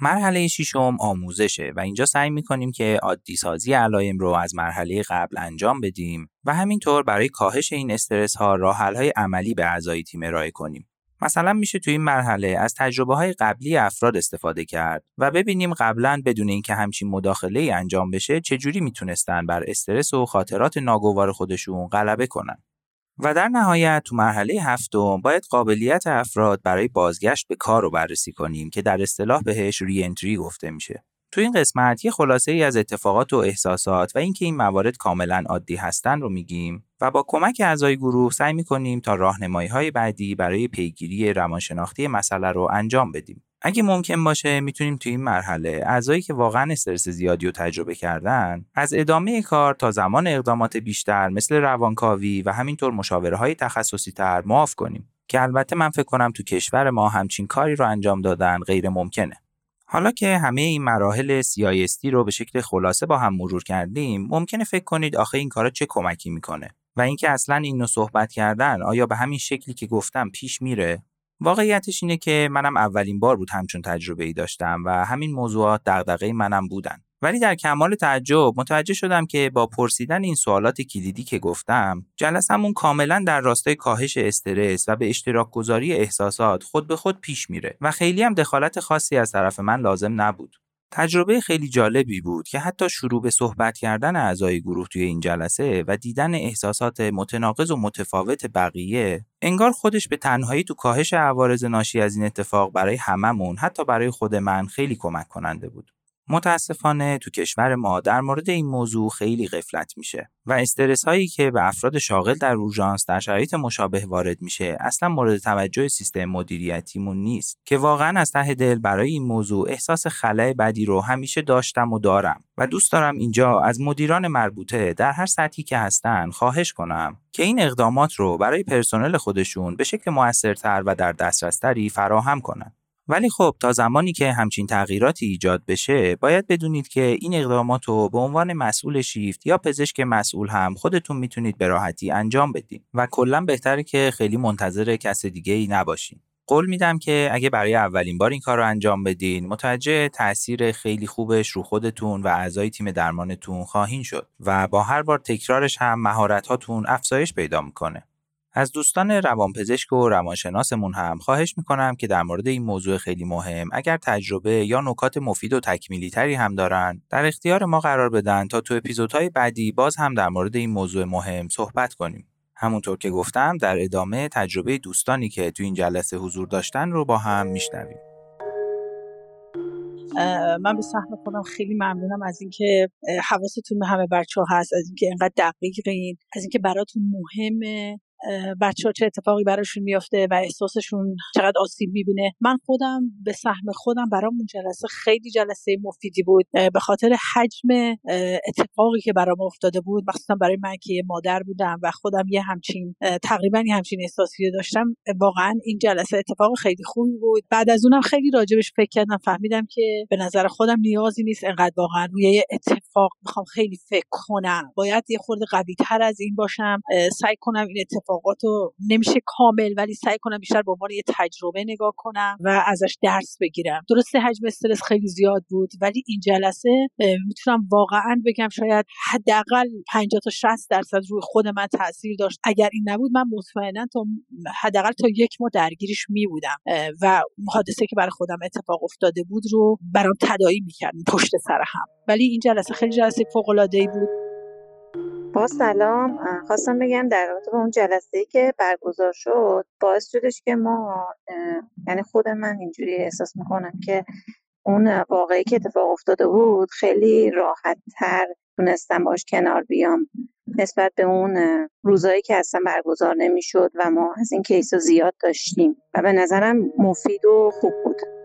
مرحله ششم آموزشه و اینجا سعی می‌کنیم که عادی سازی علایم رو از مرحله قبل انجام بدیم و همینطور برای کاهش این استرس ها راه های عملی به اعضای تیم ارائه کنیم. مثلا میشه تو این مرحله از تجربه های قبلی افراد استفاده کرد و ببینیم قبلا بدون اینکه همچین مداخله ای انجام بشه چجوری می‌تونستن بر استرس و خاطرات ناگوار خودشون غلبه کنن. و در نهایت تو مرحله هفتم باید قابلیت افراد برای بازگشت به کار رو بررسی کنیم که در اصطلاح بهش ری گفته میشه. تو این قسمت یه خلاصه ای از اتفاقات و احساسات و اینکه این موارد کاملا عادی هستن رو میگیم و با کمک اعضای گروه سعی می‌کنیم تا راهنمایی های بعدی برای پیگیری روانشناختی مسئله رو انجام بدیم. اگه ممکن باشه می‌تونیم تو این مرحله اعضایی که واقعا استرس زیادی رو تجربه کردن از ادامه کار تا زمان اقدامات بیشتر مثل روانکاوی و همینطور مشاوره های تخصصی تر معاف کنیم. که البته من فکر کنم تو کشور ما همچین کاری رو انجام دادن غیر ممکنه. حالا که همه این مراحل CIST رو به شکل خلاصه با هم مرور کردیم ممکنه فکر کنید آخه این کارا چه کمکی می‌کنه و اینکه اصلا اینو صحبت کردن آیا به همین شکلی که گفتم پیش میره؟ واقعیتش اینه که منم اولین بار بود همچون تجربه ای داشتم و همین موضوعات دغدغه منم بودن. ولی در کمال تعجب متوجه شدم که با پرسیدن این سوالات کلیدی که گفتم جلسمون کاملا در راستای کاهش استرس و به اشتراک گذاری احساسات خود به خود پیش میره و خیلی هم دخالت خاصی از طرف من لازم نبود. تجربه خیلی جالبی بود که حتی شروع به صحبت کردن اعضای گروه توی این جلسه و دیدن احساسات متناقض و متفاوت بقیه انگار خودش به تنهایی تو کاهش عوارض ناشی از این اتفاق برای هممون حتی برای خود من خیلی کمک کننده بود. متاسفانه تو کشور ما در مورد این موضوع خیلی غفلت میشه و استرس هایی که به افراد شاغل در اورژانس در شرایط مشابه وارد میشه اصلا مورد توجه سیستم مدیریتیمون نیست که واقعا از ته دل برای این موضوع احساس خلای بدی رو همیشه داشتم و دارم و دوست دارم اینجا از مدیران مربوطه در هر سطحی که هستن خواهش کنم که این اقدامات رو برای پرسنل خودشون به شکل موثرتر و در دسترستری فراهم کنن. ولی خب تا زمانی که همچین تغییراتی ایجاد بشه باید بدونید که این اقدامات رو به عنوان مسئول شیفت یا پزشک مسئول هم خودتون می‌تونید به راحتی انجام بدین و کلا بهتره که خیلی منتظر کس دیگه ای نباشین. قول میدم که اگه برای اولین بار این کار رو انجام بدین متوجه تاثیر خیلی خوبش رو خودتون و اعضای تیم درمانتون خواهین شد و با هر بار تکرارش هم مهارت هاتون افزایش پیدا می‌کنه. از دوستان روانپزشک و روانشناسمون هم خواهش می‌کنم که در مورد این موضوع خیلی مهم اگر تجربه یا نکات مفید و تکمیلی تری هم دارن در اختیار ما قرار بدن تا تو اپیزودهای بعدی باز هم در مورد این موضوع مهم صحبت کنیم. همونطور که گفتم در ادامه تجربه دوستانی که تو این جلسه حضور داشتن رو با هم میشنویم. من به سهم خودم خیلی ممنونم از اینکه حواستون به همه بچه هست از اینکه اینقدر دقیقین از اینکه براتون مهمه بچه ها چه اتفاقی براشون میافته و احساسشون چقدر آسیب می‌بینه. من خودم به سهم خودم برام جلسه خیلی جلسه مفیدی بود به خاطر حجم اتفاقی که برام افتاده بود. مخصوصا برای من که مادر بودم و خودم یه همچین تقریبا یه همچین احساسی داشتم واقعا این جلسه اتفاق خیلی خوبی بود. بعد از اونم خیلی راجبش فکر کردم فهمیدم که به نظر خودم نیازی نیست انقدر واقعا روی اتفاق می‌خوام خیلی فکر کنم. باید یه خورده قوی تر از این باشم سعی کنم این اتفاق اتفاقات رو نمیشه کامل ولی سعی کنم بیشتر به عنوان یه تجربه نگاه کنم و ازش درس بگیرم. درسته حجم استرس خیلی زیاد بود ولی این جلسه می‌تونم واقعا بگم شاید حداقل 50 تا 60 درصد روی خود من تاثیر داشت. اگر این نبود من مطمئنا تا حداقل تا یک ماه درگیرش می بودم و حادثه که برای خودم اتفاق افتاده بود رو برام تداعی می‌کردم پشت سر هم. ولی این جلسه خیلی جلسه فوق العاده بود. با سلام. خواستم بگم در رابطه با اون جلسه ای که برگزار شد باعث شدش که ما یعنی خود من اینجوری احساس می‌کنم که اون واقعی که اتفاق افتاده بود خیلی راحت تر تونستم باش کنار بیام. نسبت به اون روزایی که اصلا برگزار نمی‌شد و ما از این کیس زیاد داشتیم و به نظرم مفید و خوب بود.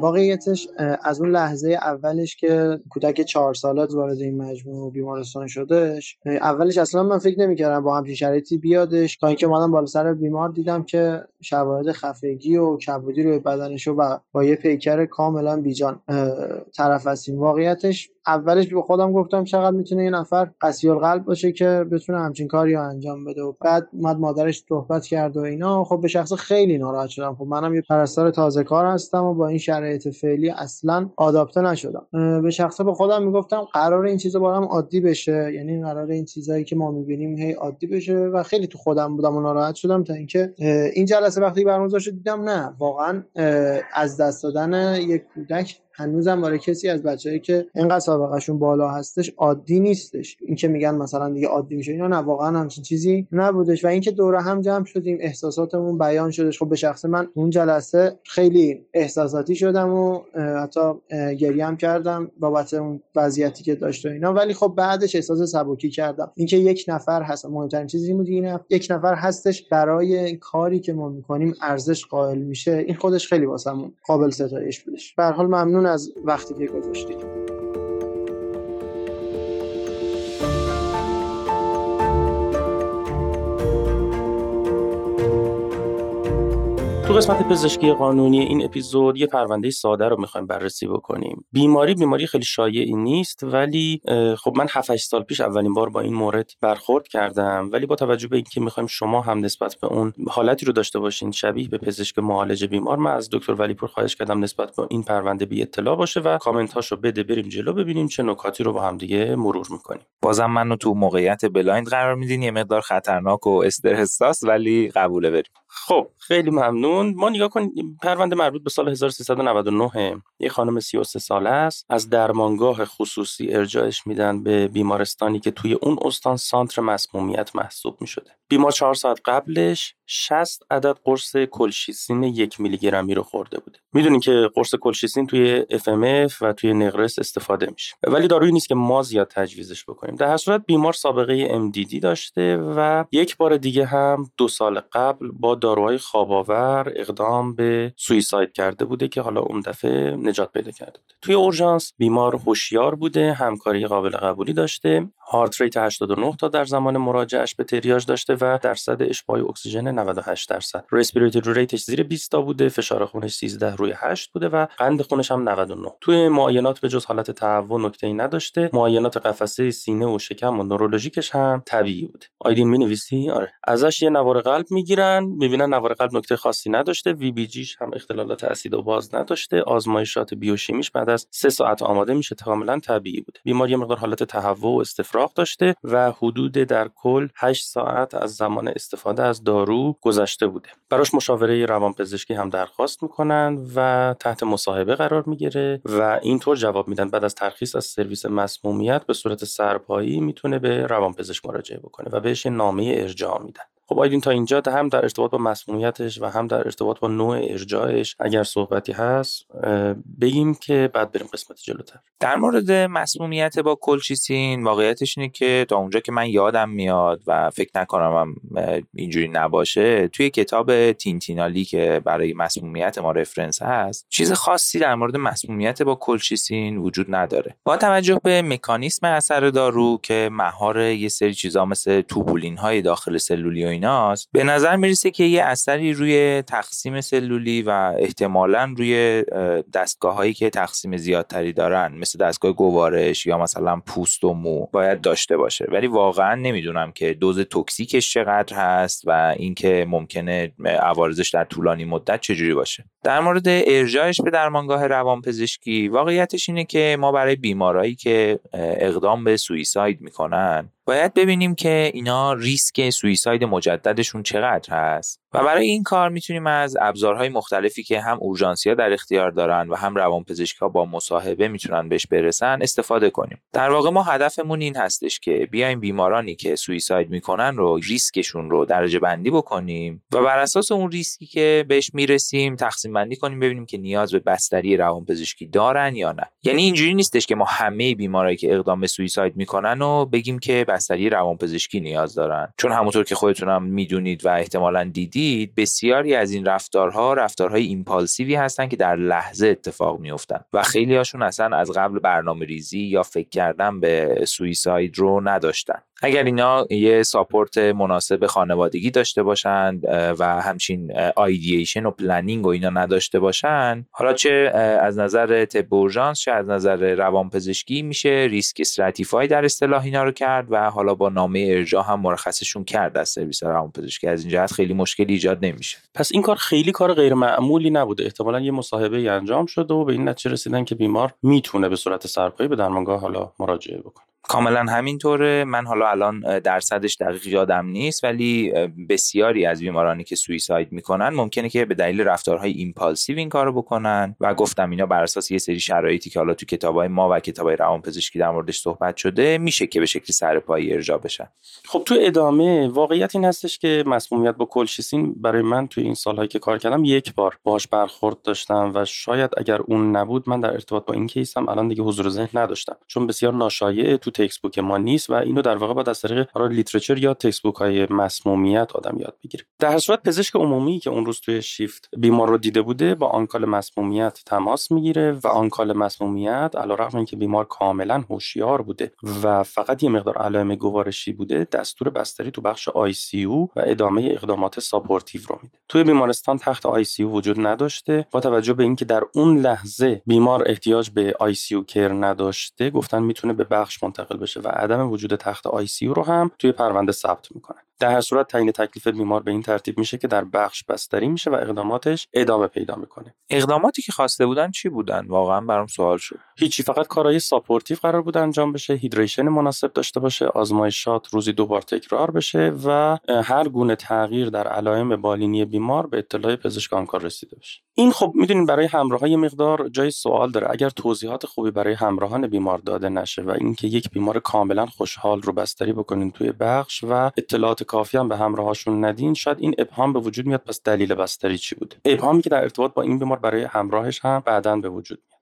واقعیتش از اون لحظه اولش که کودک چهار سالات وارد این مجموعه بیمارستان شدش اولش اصلا من فکر نمی‌کردم با همچین شرایطی بیادش تا اینکه مادم بالا سر بیمار دیدم که شواهد خفگی و کبودی روی بدنش و با یه پیکر کاملا بیجان طرف هستیم. واقعیتش اولش به خودم گفتم چقدر می‌تونه یه نفر قسی القلب باشه که بتونه همچین کاری رو انجام بده. و بعد اومد مادرش صحبت کرد و اینا. خب به شخص خیلی ناراحت شدم. خب منم یه پرستار تازه کار هستم و با این شرایط فعلی اصلا آداپته نشدم. به شخص به خودم می‌گفتم قرار این چیزا با هم عادی بشه. یعنی قرار این چیزایی که ما می‌بینیم هی عادی بشه و خیلی تو خودم بودم و ناراحت شدم تا اینکه این جلسه وقتی برگزار شد دیدم نه. واقعا از دست دادن یک کودک هنوزم برای کسی از بچه‌ای که اینقدر سابقهشون بالا هستش عادی نیستش. این که میگن مثلا دیگه عادی میشه اینا نه واقعا همچین چیزی نبودش. و اینکه دوره هم جمع شدیم احساساتمون بیان شدش. خب به شخص من اون جلسه خیلی احساساتی شدم و حتی گریه هم کردم بابت اون وضعیتی که داشت و اینا. ولی خب بعدش احساس سبکی کردم. اینکه یک نفر هست مهمترین چیزی بود اینه یک نفر هستش برای کاری که ما می‌کنیم ارزش قائل میشه. این خودش خیلی واسمون قابل ستایش بودش. به حال ممنون از وقتی که گذاشتید. تو قسمت پزشکی قانونی این اپیزود یه پرونده ساده رو می‌خوایم بررسی بکنیم. بیماری بیماری خیلی شایعی نیست ولی خب من 7 سال پیش اولین بار با این مورد برخورد کردم. ولی با توجه به اینکه می‌خوایم شما هم نسبت به اون حالتی رو داشته باشین شبیه به پزشک معالج بیمار من از دکتر ولیپور خواهش کردم نسبت به این پرونده بی اطلاع باشه و کامنت هاشو بده بریم جلو ببینیم چه نکاتی رو با هم دیگه مرور می‌کنیم. بازم منو تو موقعیت blind قرار میدین یه مقدار خطرناک و استرس ولی قبوله بریم. خب خیلی ممنون. ما نگاه کنیم پرونده مربوط به سال 1399 یه خانم 33 ساله است. از درمانگاه خصوصی ارجاعش میدن به بیمارستانی که توی اون استان center مسمومیت محسوب می‌شده. بیمار چهار ساعت قبلش 60 عدد قرص کلشی‌سین یک میلی گرمی رو خورده بوده. می‌دونین که قرص کلشیسین توی FMF و توی نقرس استفاده میشه. ولی دارویی نیست که ما زیاد تجویزش بکنیم. در هر صورت بیمار سابقه MDD داشته و یک بار دیگه هم دو سال قبل با داروهای خواب‌آور اقدام به suicide کرده بوده که حالا اون دفعه نجات پیدا کرده بوده. توی اورژانس بیمار هوشیار بوده همکاری قابل قبولی داشته. heart rate 89 تا در زمان مراجعش به تریاژ داشته و درصد اشباع اکسیژن 98 درصد. respiratory rate ش زیر 20 تا بوده فشار خونش 13 روی 8 بوده و قند خونش هم 99 توی معاینات به جز حالت تهوع نکته ای نداشته معاینات قفسه سینه و شکم و نورولوژیکش هم طبیعی بوده آیدین می نویسی آره. ازش یه نوار قلب می‌گیرن می‌بینن نوار قلب نکته خاصی نداشته VBG ش هم اختلالات اسید و باز نداشته آزمایشات بیوشیمیش بعد از 3 ساعت آماده میشه کاملا طبیعی بوده. بیمار یه مقدار حالت تهوع و استفراغ داشته و حدود در کل 8 ساعت از زمان استفاده از دارو گذشته بوده. براش مشاوره روانپزشکی هم درخواست می‌کنن و تحت مصاحبه قرار می‌گیره و اینطور جواب میدن. بعد از ترخیص از سرویس مسمومیت به صورت سرپایی می‌تونه به روانپزشک مراجعه بکنه و بهش نامه ارجاع میدن خب آیدین تا اینجا هم در ارتباط با مسمومیتش و هم در ارتباط با نوع ارجاعش اگر صحبتی هست بگیم که بعد بریم قسمت جلوتر. در مورد مسمومیت با کلچیسین واقعیتش اینه که تا اونجا که من یادم میاد و فکر نکنم هم اینجوری نباشه توی کتاب تینتینالی که برای مسمومیت ما رفرنس هست چیز خاصی در مورد مسمومیت با کلچیسین وجود نداره. با توجه به مکانیسم اثر دارو که مهار یه سری چیزا مثل توبولین های داخل سلولی ایناست به نظر می‌رسه که یه اثری روی تقسیم سلولی و احتمالا روی دستگاه هایی که تقسیم زیادتری دارن مثل دستگاه گوارش یا مثلا پوست و مو باید داشته باشه. ولی واقعا نمی‌دونم که دوز توکسیکش چقدر هست و اینکه ممکنه عوارضش در طولانی مدت چجوری باشه. در مورد ارجاعش به درمانگاه روانپزشکی واقعیتش اینه که ما برای بیمارایی که اقدام به suicide می‌کنن باید ببینیم که اینا ریسک suicide مجددشون چقدر هست. و برای این کار می‌تونیم از ابزارهای مختلفی که هم اورژانسیا در اختیار دارن و هم روانپزشکا با مصاحبه می‌تونن بهش برسن استفاده کنیم. در واقع ما هدفمون این هستش که بیایم بیمارانی که suicide می‌کنن رو ریسکشون رو درجه بندی بکنیم و بر اساس اون ریسکی که بهش می‌رسیم تقسیم بندی کنیم ببینیم که نیاز به بستری روانپزشکی دارن یا نه. یعنی اینجوری نیستش که ما همه بیمارایی که اقدام به suicide می‌کنن و بگیم که بستری روانپزشکی نیاز دارن. چون همونطور که خودتونم می‌دونید و احتمالا دیدید بسیاری از این رفتارها رفتارهای impulsive ی هستن که در لحظه اتفاق میفتن و خیلی هاشون اصلا از قبل برنامه ریزی یا فکر کردن به suicide رو نداشتن. اگر اینا یه support مناسب خانوادگی داشته باشند و همچین ideation و planning و اینا نداشته باشن حالا چه از نظر طب اورژانس چه از نظر روانپزشکی میشه risk stratify در اصطلاح اینا رو کرد و حالا با نامه ارجاع هم مرخصشون کرد از سرویس روانپزشکی. از این جهت خیلی مشکلی ایجاد نمیشه. پس این کار خیلی کار غیر معمولی نبوده. احتمالا یه مصاحبه انجام شده و به این نتیجه رسیدن که بیمار می‌تونه به صورت سرپایی به درمانگاه حالا مراجعه بکنه. کاملا همینطوره. من حالا الان درصدش دقیق یادم نیست ولی بسیاری از بیمارانی که suicide می‌کنن ممکنه که به دلیل رفتارهای impulsive این کارو بکنن. و گفتم اینا بر اساس یه سری شرایطی که حالا تو کتابای ما و کتابای روانپزشکی در موردش صحبت شده میشه که به شکلی سرپایی ارجاع بشن. خب تو ادامه واقعیت این هستش که مسمومیت با کلشیسین برای من تو این سالهایی که کار کردم یک بار باهاش برخورد داشتم و شاید اگر اون نبود من در ارتباط با این case م الان دیگه حضور ذهن نداشتم. چون بسیار ناشایعه تو textbook ما نیست و اینو در واقع باید از طریق literature یا textbook های مسمومیت آدم یاد بگیره در هر صورت پزشک عمومی که اون روز توی شیفت بیمار رو دیده بوده با on-call مسمومیت تماس می‌گیره و on-call مسمومیت علیرغم اینکه بیمار کاملا هوشیار بوده و فقط یه مقدار علائم گوارشی بوده دستور بستری تو بخش ICU و ادامه اقدامات supportive رو میده. توی بیمارستان تخت ICU وجود نداشته. با توجه به اینکه در اون لحظه بیمار احتیاج به ICU care نداشته گفتن می‌تونه به بخش منتقل بشه و عدم وجود تخت ICU رو هم توی پرونده ثبت می‌کنن در هر صورت تعیین تکلیف بیمار به این ترتیب میشه که در بخش بستری میشه و اقداماتش ادامه پیدا می‌کنه. اقداماتی که خواسته بودن چی بودن؟ واقعا برام سوال شد. هیچی فقط کارهای supportive قرار بود انجام بشه hydration مناسب داشته باشه آزمایشات روزی دو بار تکرار بشه و هر گونه تغییر در علائم بالینی بیمار به اطلاع پزشک on-call رسیده بشه. این خب می‌دونین برای همراه یه مقدار جای سوال داره. اگر توضیحات خوبی برای همراهان بیمار داده نشه و اینکه یک بیمار کاملا خوشحال رو بستری بکنین توی بخش و اطلاعات کافی هم به همراهاشون ندین. شاید این ابهام به وجود میاد پس دلیل بستری چی بوده؟ ابهامی که در ارتباط با این بیمار برای همراهش هم بعدا به وجود میاد.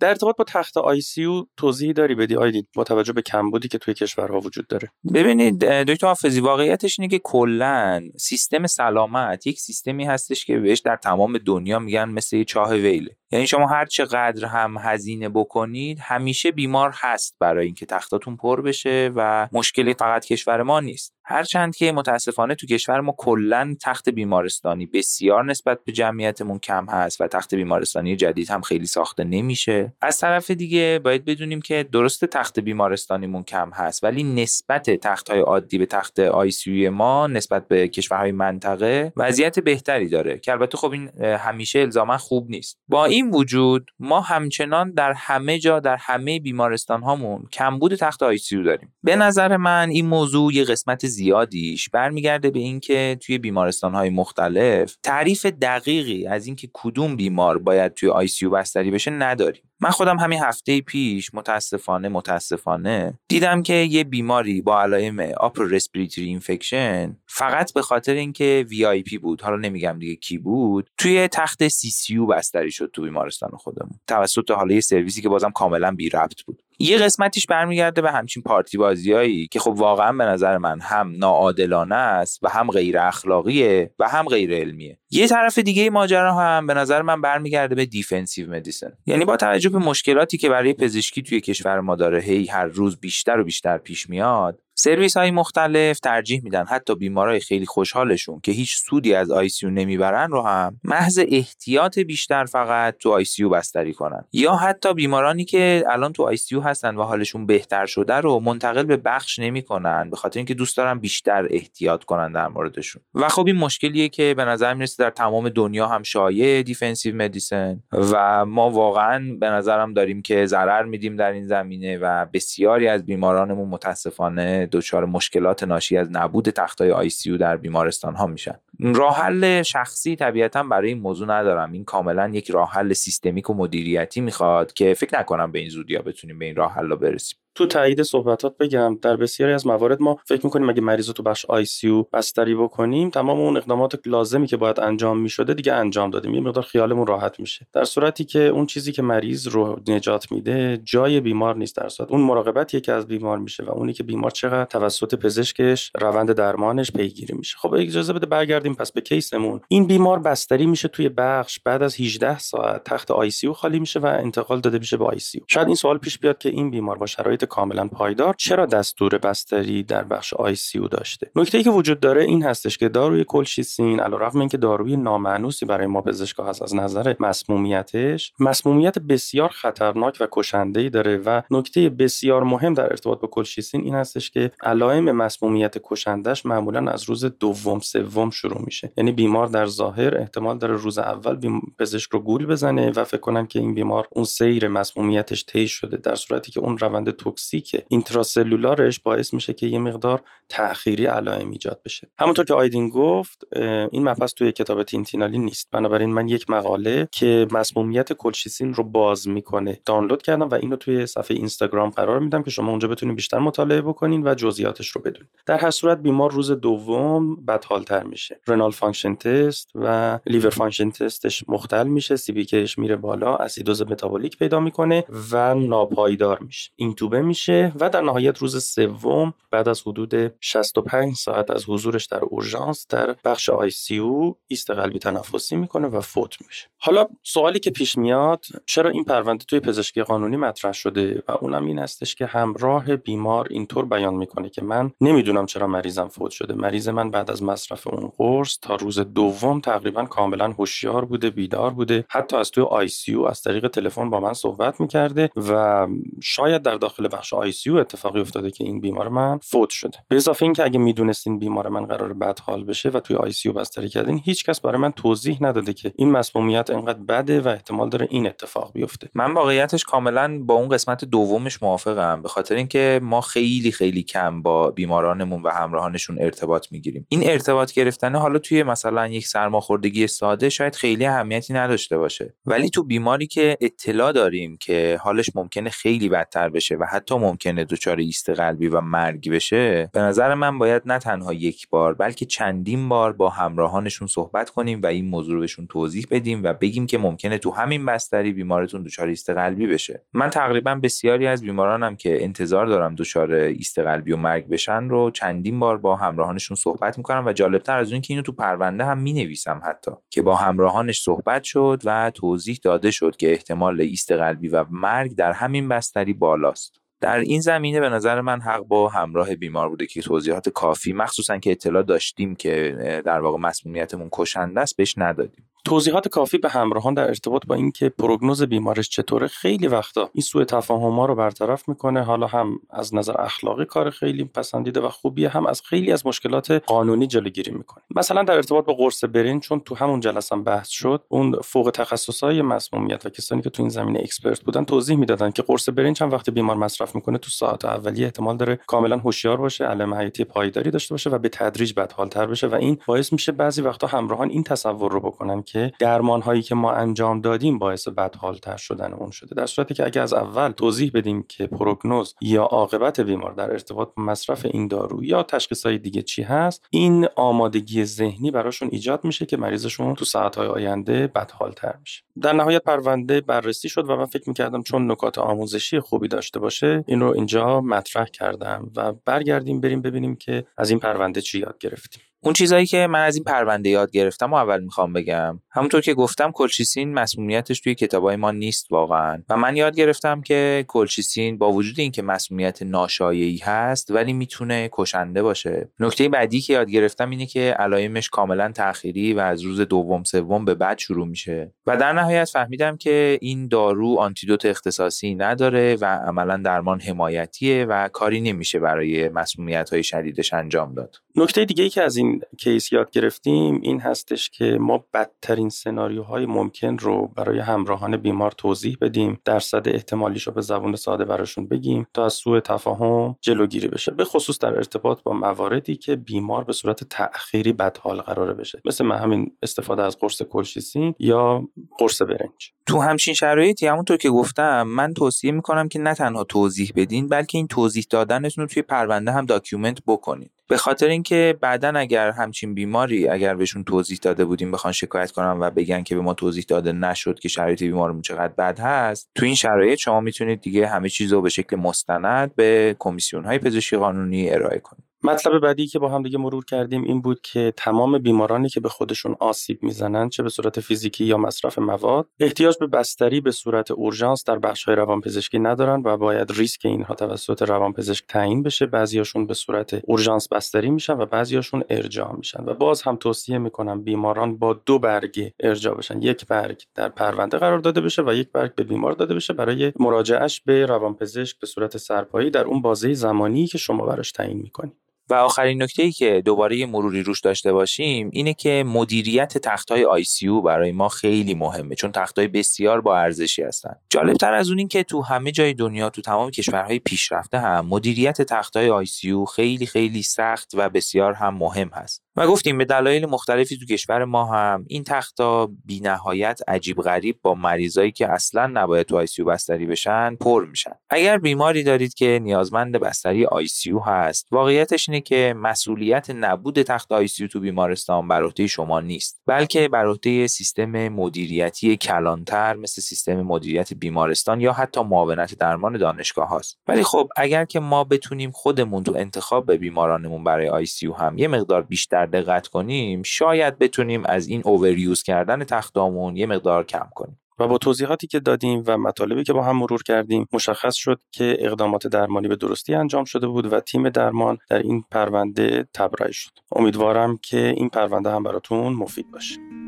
در ارتباط با تخت آی سی او توضیحی داری بدی؟ آیدید با توجه به کمبودی که توی کشورها وجود داره. ببینید دکتر حافظی واقعیتش اینه که کلا سیستم سلامت یک سیستمی هستش که بهش در تمام دنیا میگن مثل یه چاه ویله. یعنی شما هر چقدر هم هزینه بکنید همیشه بیمار هست برای اینکه تختاتون پر بشه و مشکلی فقط کشور ما نیست. هرچند که متاسفانه تو کشور ما کلا تخت بیمارستانی بسیار نسبت به جمعیتمون کم هست و تخت بیمارستانی جدید هم خیلی ساخته نمیشه. از طرف دیگه باید بدونیم که درست تخت بیمارستانیمون کم هست ولی نسبت تخت های عادی به تخت آی ما نسبت به کشورهای منطقه وضعیت بهتری داره. که البته خب این همیشه الزاما خوب نیست. با وجود ما همچنان در همه جا در همه بیمارستان هامون کمبود تخت آی داریم. به نظر من این موضوع یه قسمت زیادیش برمیگرده به اینکه توی بیمارستان های مختلف تعریف دقیقی از اینکه کدوم بیمار باید توی آی بستری بشه نداریم. من خودم همین هفته پیش متاسفانه متاسفانه دیدم که یه بیماری با علائم upper respiratory infection فقط به خاطر اینکه VIP بود حالا نمیگم دیگه کی بود توی تخت CCU بستری شد تو بیمارستان خودمون. توسط حالا سرویسی که بازم کاملا بی ربط بود. یه قسمتیش برمیگرده به همچین پارتی بازیایی که خب واقعا به نظر من هم ناعادلانه است و هم غیر اخلاقیه و هم غیر علمیه. یه طرف دیگه ماجرا هم به نظر من برمیگرده به defensive medicine. یعنی با توجه به مشکلاتی که برای پزشکی توی کشور ما داره هی هر روز بیشتر و بیشتر پیش میاد سرویس های مختلف ترجیح میدن. حتی بیمارای خیلی خوشحالشون که هیچ سودی از ICU نمی‌برن رو هم محض احتیاط بیشتر فقط تو ICU بستری کنن. یا حتی بیمارانی که الان تو ICU هستن و حالشون بهتر شده رو منتقل به بخش نمی‌کنن به خاطر اینکه دوست دارن بیشتر احتیاط کنن در موردشون. و خب این مشکلیه که به نظر می‌رسه در تمام دنیا هم شایعه defensive medicine و ما واقعا به نظرم داریم که ضرر میدیم در این زمینه و بسیاری از بیمارانمون متاسفانه دچار مشکلات ناشی از نبود تختای ICU در بیمارستان ها میشن. راه حل شخصی طبیعتا برای این موضوع ندارم. این کاملا یک راه حل سیستمیک و مدیریتی می‌خواد که فکر نکنم به این زودیا بتونیم به این راه حل برسیم. تو تایید صحبتات بگم در بسیاری از موارد ما فکر می‌کنیم اگه مریض تو بخش ICU بستری بکنیم تمام اون اقدامات لازمی که باید انجام می‌شده دیگه انجام دادیم. یه مقدار خیالمون راحت میشه. در صورتی که اون چیزی که مریض رو نجات میده جای بیمار نیست در صورت. اون مراقبتی که از بیمار میشه و اونی که بیمار چقدر توسط پزشکش روند درمانش پیگیری میشه. خب اجازه بده برگردیم پس به case مون. این بیمار بستری میشه توی بخش بعد از 18 ساعت تخت ICU خالی میشه و انتقال داده میشه به ICU شاید این سوال پیش بیاد که این بیمار با شرایط کاملا پایدار چرا دستور بستری در بخش ICU داشته؟ نکته ای که وجود داره این هستش که داروی کلشیسین علیرغم اینکه داروی نامأنوسی برای ما پزشکا هست از نظر مسمومیتش مسمومیت بسیار خطرناک و کشنده ای داره و نکته بسیار مهم در ارتباط با کلشیسین این هستش که علائم مسمومیت کشندش معمولا از روز دوم سوم شروع میشه. یعنی بیمار در ظاهر احتمال داره روز اول پزشک رو گول بزنه و فکر کنن که این بیمار اون سیر مسمومیتش طی شده در صورتی که اون روند toxic intracellular ش باعث میشه که یه مقدار تأخیری علائم ایجاد بشه. همونطور که آیدین گفت این مبحث توی کتاب Tintinalli نیست. بنابراین من یک مقاله که مسمومیت کلشیسین رو باز می‌کنه دانلود کردم و اینو توی صفحه اینستاگرام قرار میدم که شما اونجا بتونید بیشتر مطالعه بکنین و جزئیاتش رو بدونید در هر صورت بیمار روز دوم بدحالتر میشه. renal function تست و liver function test ش مختل میشه. سی میره بالا اسیدوز متابولیک پیدا می‌کنه و ناپایدار میشه. اینتوبه میشه و در نهایت روز سوم بعد از حدود 65 ساعت از حضورش در اورژانس در بخش ICU ایست قلبی تنفسی می‌کنه و فوت میشه. حالا سوالی که پیش میاد چرا این پرونده توی پزشکی قانونی مطرح شده؟ و اونم این هستش که همراه بیمار اینطور بیان می‌کنه که من نمی‌دونم چرا مریضم فوت شده. مریض من بعد از مصرف اون قرص تا روز دوم تقریبا کاملا هوشیار بوده بیدار بوده. حتی از توی ICU از طریق تلفن با من صحبت می‌کرده و شاید در داخل بخش ICU اتفاقی افتاده که این بیمار من فوت شده. به اضافه اینکه اگه می‌دونستین بیمار من قرار بد حال بشه و توی آی سی بستری کردین هیچکس برای من توضیح نداده که این مسمومیت انقدر بده و احتمال داره این اتفاق بیفته. من واقعیتش کاملا با اون قسمت دومش موافقم به خاطر اینکه ما خیلی خیلی کم با بیمارانمون و همراهانشون ارتباط می‌گیریم. این ارتباط گرفتن حالا توی مثلا یک سرماخوردگی ساده شاید خیلی اهمیتی نداشته باشه. ولی تو بیماری که اطلاع داریم که حالش ممکنه خیلی بدتر بشه و حتی ممکنه دچار ایست قلبی و مرگ بشه به نظر من باید نه تنها یک بار بلکه چندین بار با همراهانشون صحبت کنیم و این موضوع رو بهشون توضیح بدیم و بگیم که ممکنه تو همین بستری بیمارتون دچار ایست قلبی بشه. من تقریبا بسیاری از بیمارانم که انتظار دارم دچار ایست قلبی و مرگ بشن رو چندین بار با همراهانشون صحبت می‌کنم و جالبتر از اون که اینو تو پرونده هم می‌نویسم حتی که با همراهانش صحبت شد و توضیح داده شد که احتمال ایست قلبی و مرگ در همین بستری بالاست. در این زمینه به نظر من حق با همراه بیمار بوده که توضیحات کافی مخصوصا که اطلاع داشتیم که در واقع مسمومیتمون کشنده است بهش ندادیم. توضیحات کافی به همراهان در ارتباط با اینکه پروگنوز بیمارش چطوره خیلی وقتا. این سوء تفاهم ها رو برطرف می‌کنه حالا هم از نظر اخلاقی کار خیلی پسندیده و خوبیه هم از خیلی از مشکلات قانونی جلوگیری می‌کنه. مثلا در ارتباط با قرص برنج چون تو همون جلسه هم بحث شد اون فوق تخصصهای مسمومیت و کسانی که تو این زمینه expert بودن توضیح می‌دادن که قرص برنج چند وقتی بیمار مصرف می‌کنه تو ساعت اولیه احتمال داره کاملا هوشیار باشه علائم حیاتی پایداری داشته باشه و به تدریج بدحالتر بشه و این باعث میشه بعضی وقتا همراهان این تصور رو بکنن که درمان هایی که ما انجام دادیم باعث بدحالتر شدن اون شده. در صورتی که اگر از اول توضیح بدیم که پروگنوز یا عاقبت بیمار در ارتباط با مصرف این دارو یا تشخیص های دیگه چی هست این آمادگی ذهنی براشون ایجاد میشه که مریضشون تو ساعت های آینده بدحالتر میشه. در نهایت پرونده بررسی شد و من فکر می‌کردم چون نکات آموزشی خوبی داشته باشه این رو اینجا مطرح کردم و برگردیم بریم ببینیم که از این پرونده چی یاد گرفتیم. اون چیزایی که من از این پرونده یاد گرفتم و اول می‌خوام بگم. همونطور که گفتم کلچیسین مسمومیتش توی کتابای ما نیست واقعا. و من یاد گرفتم که کلچیسین با وجود اینکه مسمومیت ناشایعی هست ولی می‌تونه کشنده باشه. نکته بعدی که یاد گرفتم اینه که علائمش کاملا تأخیری و از روز دوم سوم به بعد شروع میشه. و در نهایت فهمیدم که این دارو آنتیدوت اختصاصی نداره و عملا درمان حمایتیه و کاری نمیشه برای مسمومیت های شدیدش انجام داد. نکته دیگه ای که از این کیس یاد گرفتیم این هستش که ما بدترین سناریوهای ممکن رو برای همراهان بیمار توضیح بدیم درصد احتمالیش رو به زبون ساده براشون بگیم تا از سوء تفاهم جلوگیری بشه. به خصوص در ارتباط با مواردی که بیمار به صورت تأخیری بدحال قراره بشه. مثل من همین استفاده از قرص کلشیسین یا قرص برنج. تو همچین شرایطی همونطور که گفتم من توصیه می‌کنم که نه تنها توضیح بدین بلکه این توضیح دادنتون رو توی پرونده هم document بکنین. به خاطر اینکه بعدا اگر همچین بیماری اگر بهشون توضیح داده بودیم بخوان شکایت کنن و بگن که به ما توضیح داده نشد که شرایط بیمارمون چقدر بد هست تو این شرایط شما می‌تونید دیگه همه چیز رو به شکل مستند به کمیسیون های پزشکی قانونی ارائه کنید. مطلب بعدی که با هم دیگه مرور کردیم این بود که تمام بیمارانی که به خودشون آسیب می‌زنن چه به صورت فیزیکی یا مصرف مواد احتیاج به بستری به صورت اورژانس در بخش های روانپزشکی ندارن و باید ریسک اینها توسط روانپزشک تعیین بشه. بعضیاشون به صورت اورژانس بستری میشن و بعضیاشون ارجاع میشن و باز هم توصیه می‌کنم بیماران با دو برگ ارجاع بشن. یک برگ در پرونده قرار داده بشه و یک برگ به بیمار داده بشه برای مراجعهش به روانپزشک به صورت سرپایی در اون بازه زمانی که شما براش تعیین می‌کنید. و آخرین نکته ای که دوباره یه مروری روش داشته باشیم اینه که مدیریت تختهای ICU برای ما خیلی مهمه چون تختهای بسیار با ارزشی هستن. جالبتر از اون این که تو همه جای دنیا تو تمام کشورهای پیشرفته هم مدیریت تختهای ICU خیلی خیلی سخت و بسیار هم مهم هست. و گفتیم به دلایل مختلفی تو کشور ما هم این تختا بی نهایت عجیب غریب با مریضایی که اصلا نباید تو ICU بستری بشن پر میشن. اگر بیماری دارید که نیازمند بستری ICU هست واقعیتش اینه که مسئولیت نبود تخت ICU تو بیمارستان بر عهده شما نیست بلکه بر عهده سیستم مدیریتی کلانتر مثل سیستم مدیریت بیمارستان یا حتی معاونت درمان دانشگاه هاست. ولی خب اگر که ما بتونیم خودمون تو انتخاب به بیمارانمون برای آیسیو هم یه مقدار بیشتر دقت کنیم شاید بتونیم از این اووریوز کردن تختامون یه مقدار کم کنیم. و با توضیحاتی که دادیم و مطالبی که با هم مرور کردیم مشخص شد که اقدامات درمانی به درستی انجام شده بود و تیم درمان در این پرونده تبرئه شد. امیدوارم که این پرونده هم براتون مفید باشه.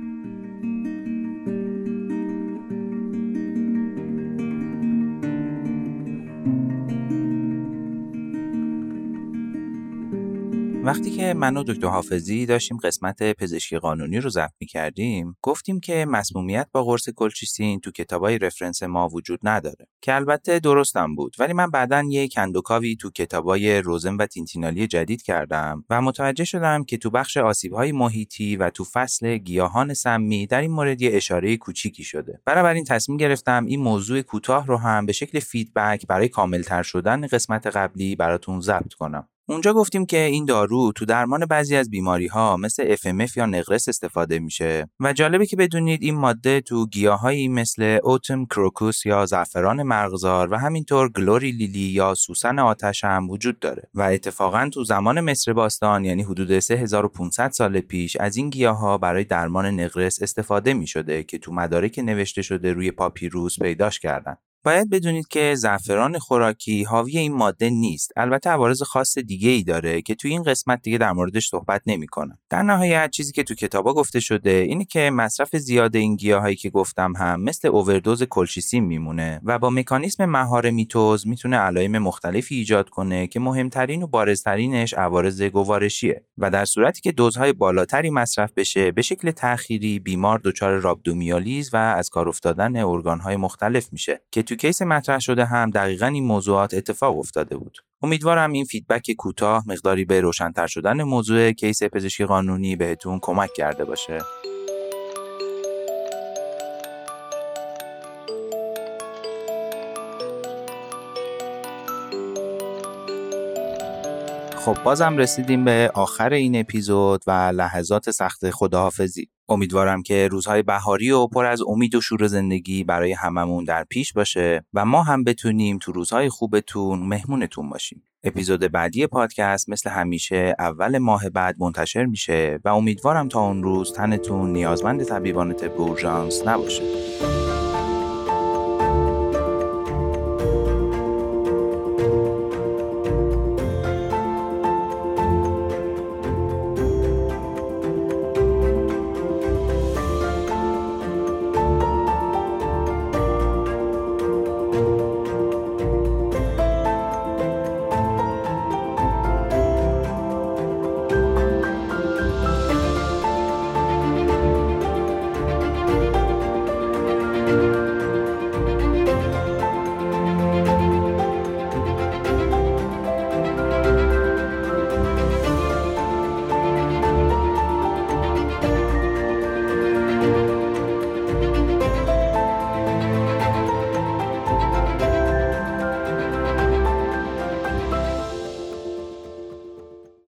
وقتی که من و دکتر حافظی داشتیم قسمت پزشکی قانونی رو ضبط کردیم گفتیم که مسمومیت با قرص کلچیسین تو کتابای reference ما وجود نداره که البته درستم بود. ولی من بعدا یه کندوکاوی تو کتابای Rosen و Tintinalli جدید کردم و متوجه شدم که تو بخش آسیبهای محیطی و تو فصل گیاهان سمی در این مورد یه اشاره کوچیکی شده. بنابراین تصمیم گرفتم این موضوع کوتاه رو هم به شکل feedback برای کاملتر شدن قسمت قبلی براتون ضبط کنم. اونجا گفتیم که این دارو تو درمان بعضی از بیماری ها مثل FMF یا نقرس استفاده میشه و جالبه که بدونید این ماده تو گیاهایی مثل autumn crocus یا زعفران مرغزار و همینطور گلوری لیلی یا سوسن آتش هم وجود داره و اتفاقا تو زمان مصر باستان یعنی حدود 3500 سال پیش از این گیاه ها برای درمان نقرس استفاده می شده که تو مدارک نوشته شده روی پاپیروس پیداش کردن. باید بدونید که زعفران خوراکی حاوی این ماده نیست. البته عوارض خاص دیگه ای داره که تو این قسمت دیگه در موردش صحبت نمی‌کنم. در نهایت چیزی که تو کتابا گفته شده اینه که مصرف زیاد این گیاهایی که گفتم هم مثل اووردوز کلشیسین میمونه و با مکانیسم مهار میتوز می‌تونه علائم مختلفی ایجاد کنه که مهمترین و بارزترینش عوارض گوارشیه و در صورتی که دوزهای بالاتری مصرف بشه به شکل تأخیری بیمار دچار رابدومیالیز و از کار افتادن ارگانهای مختلف میشه که تو case مطرح شده هم دقیقا این موضوعات اتفاق افتاده بود. امیدوارم این feedback کوتاه مقداری به روشنتر شدن موضوع case پزشکی قانونی بهتون کمک کرده باشه. خب بازم رسیدیم به آخر این اپیزود و لحظات سخت خداحافظی. امیدوارم که روزهای بهاری و پر از امید و شور زندگی برای هممون در پیش باشه و ما هم بتونیم تو روزهای خوبتون مهمونتون باشیم. اپیزود بعدی پادکست مثل همیشه اول ماه بعد منتشر میشه و امیدوارم تا اون روز تنتون نیازمند طبیبان طب اورژانس نباشه.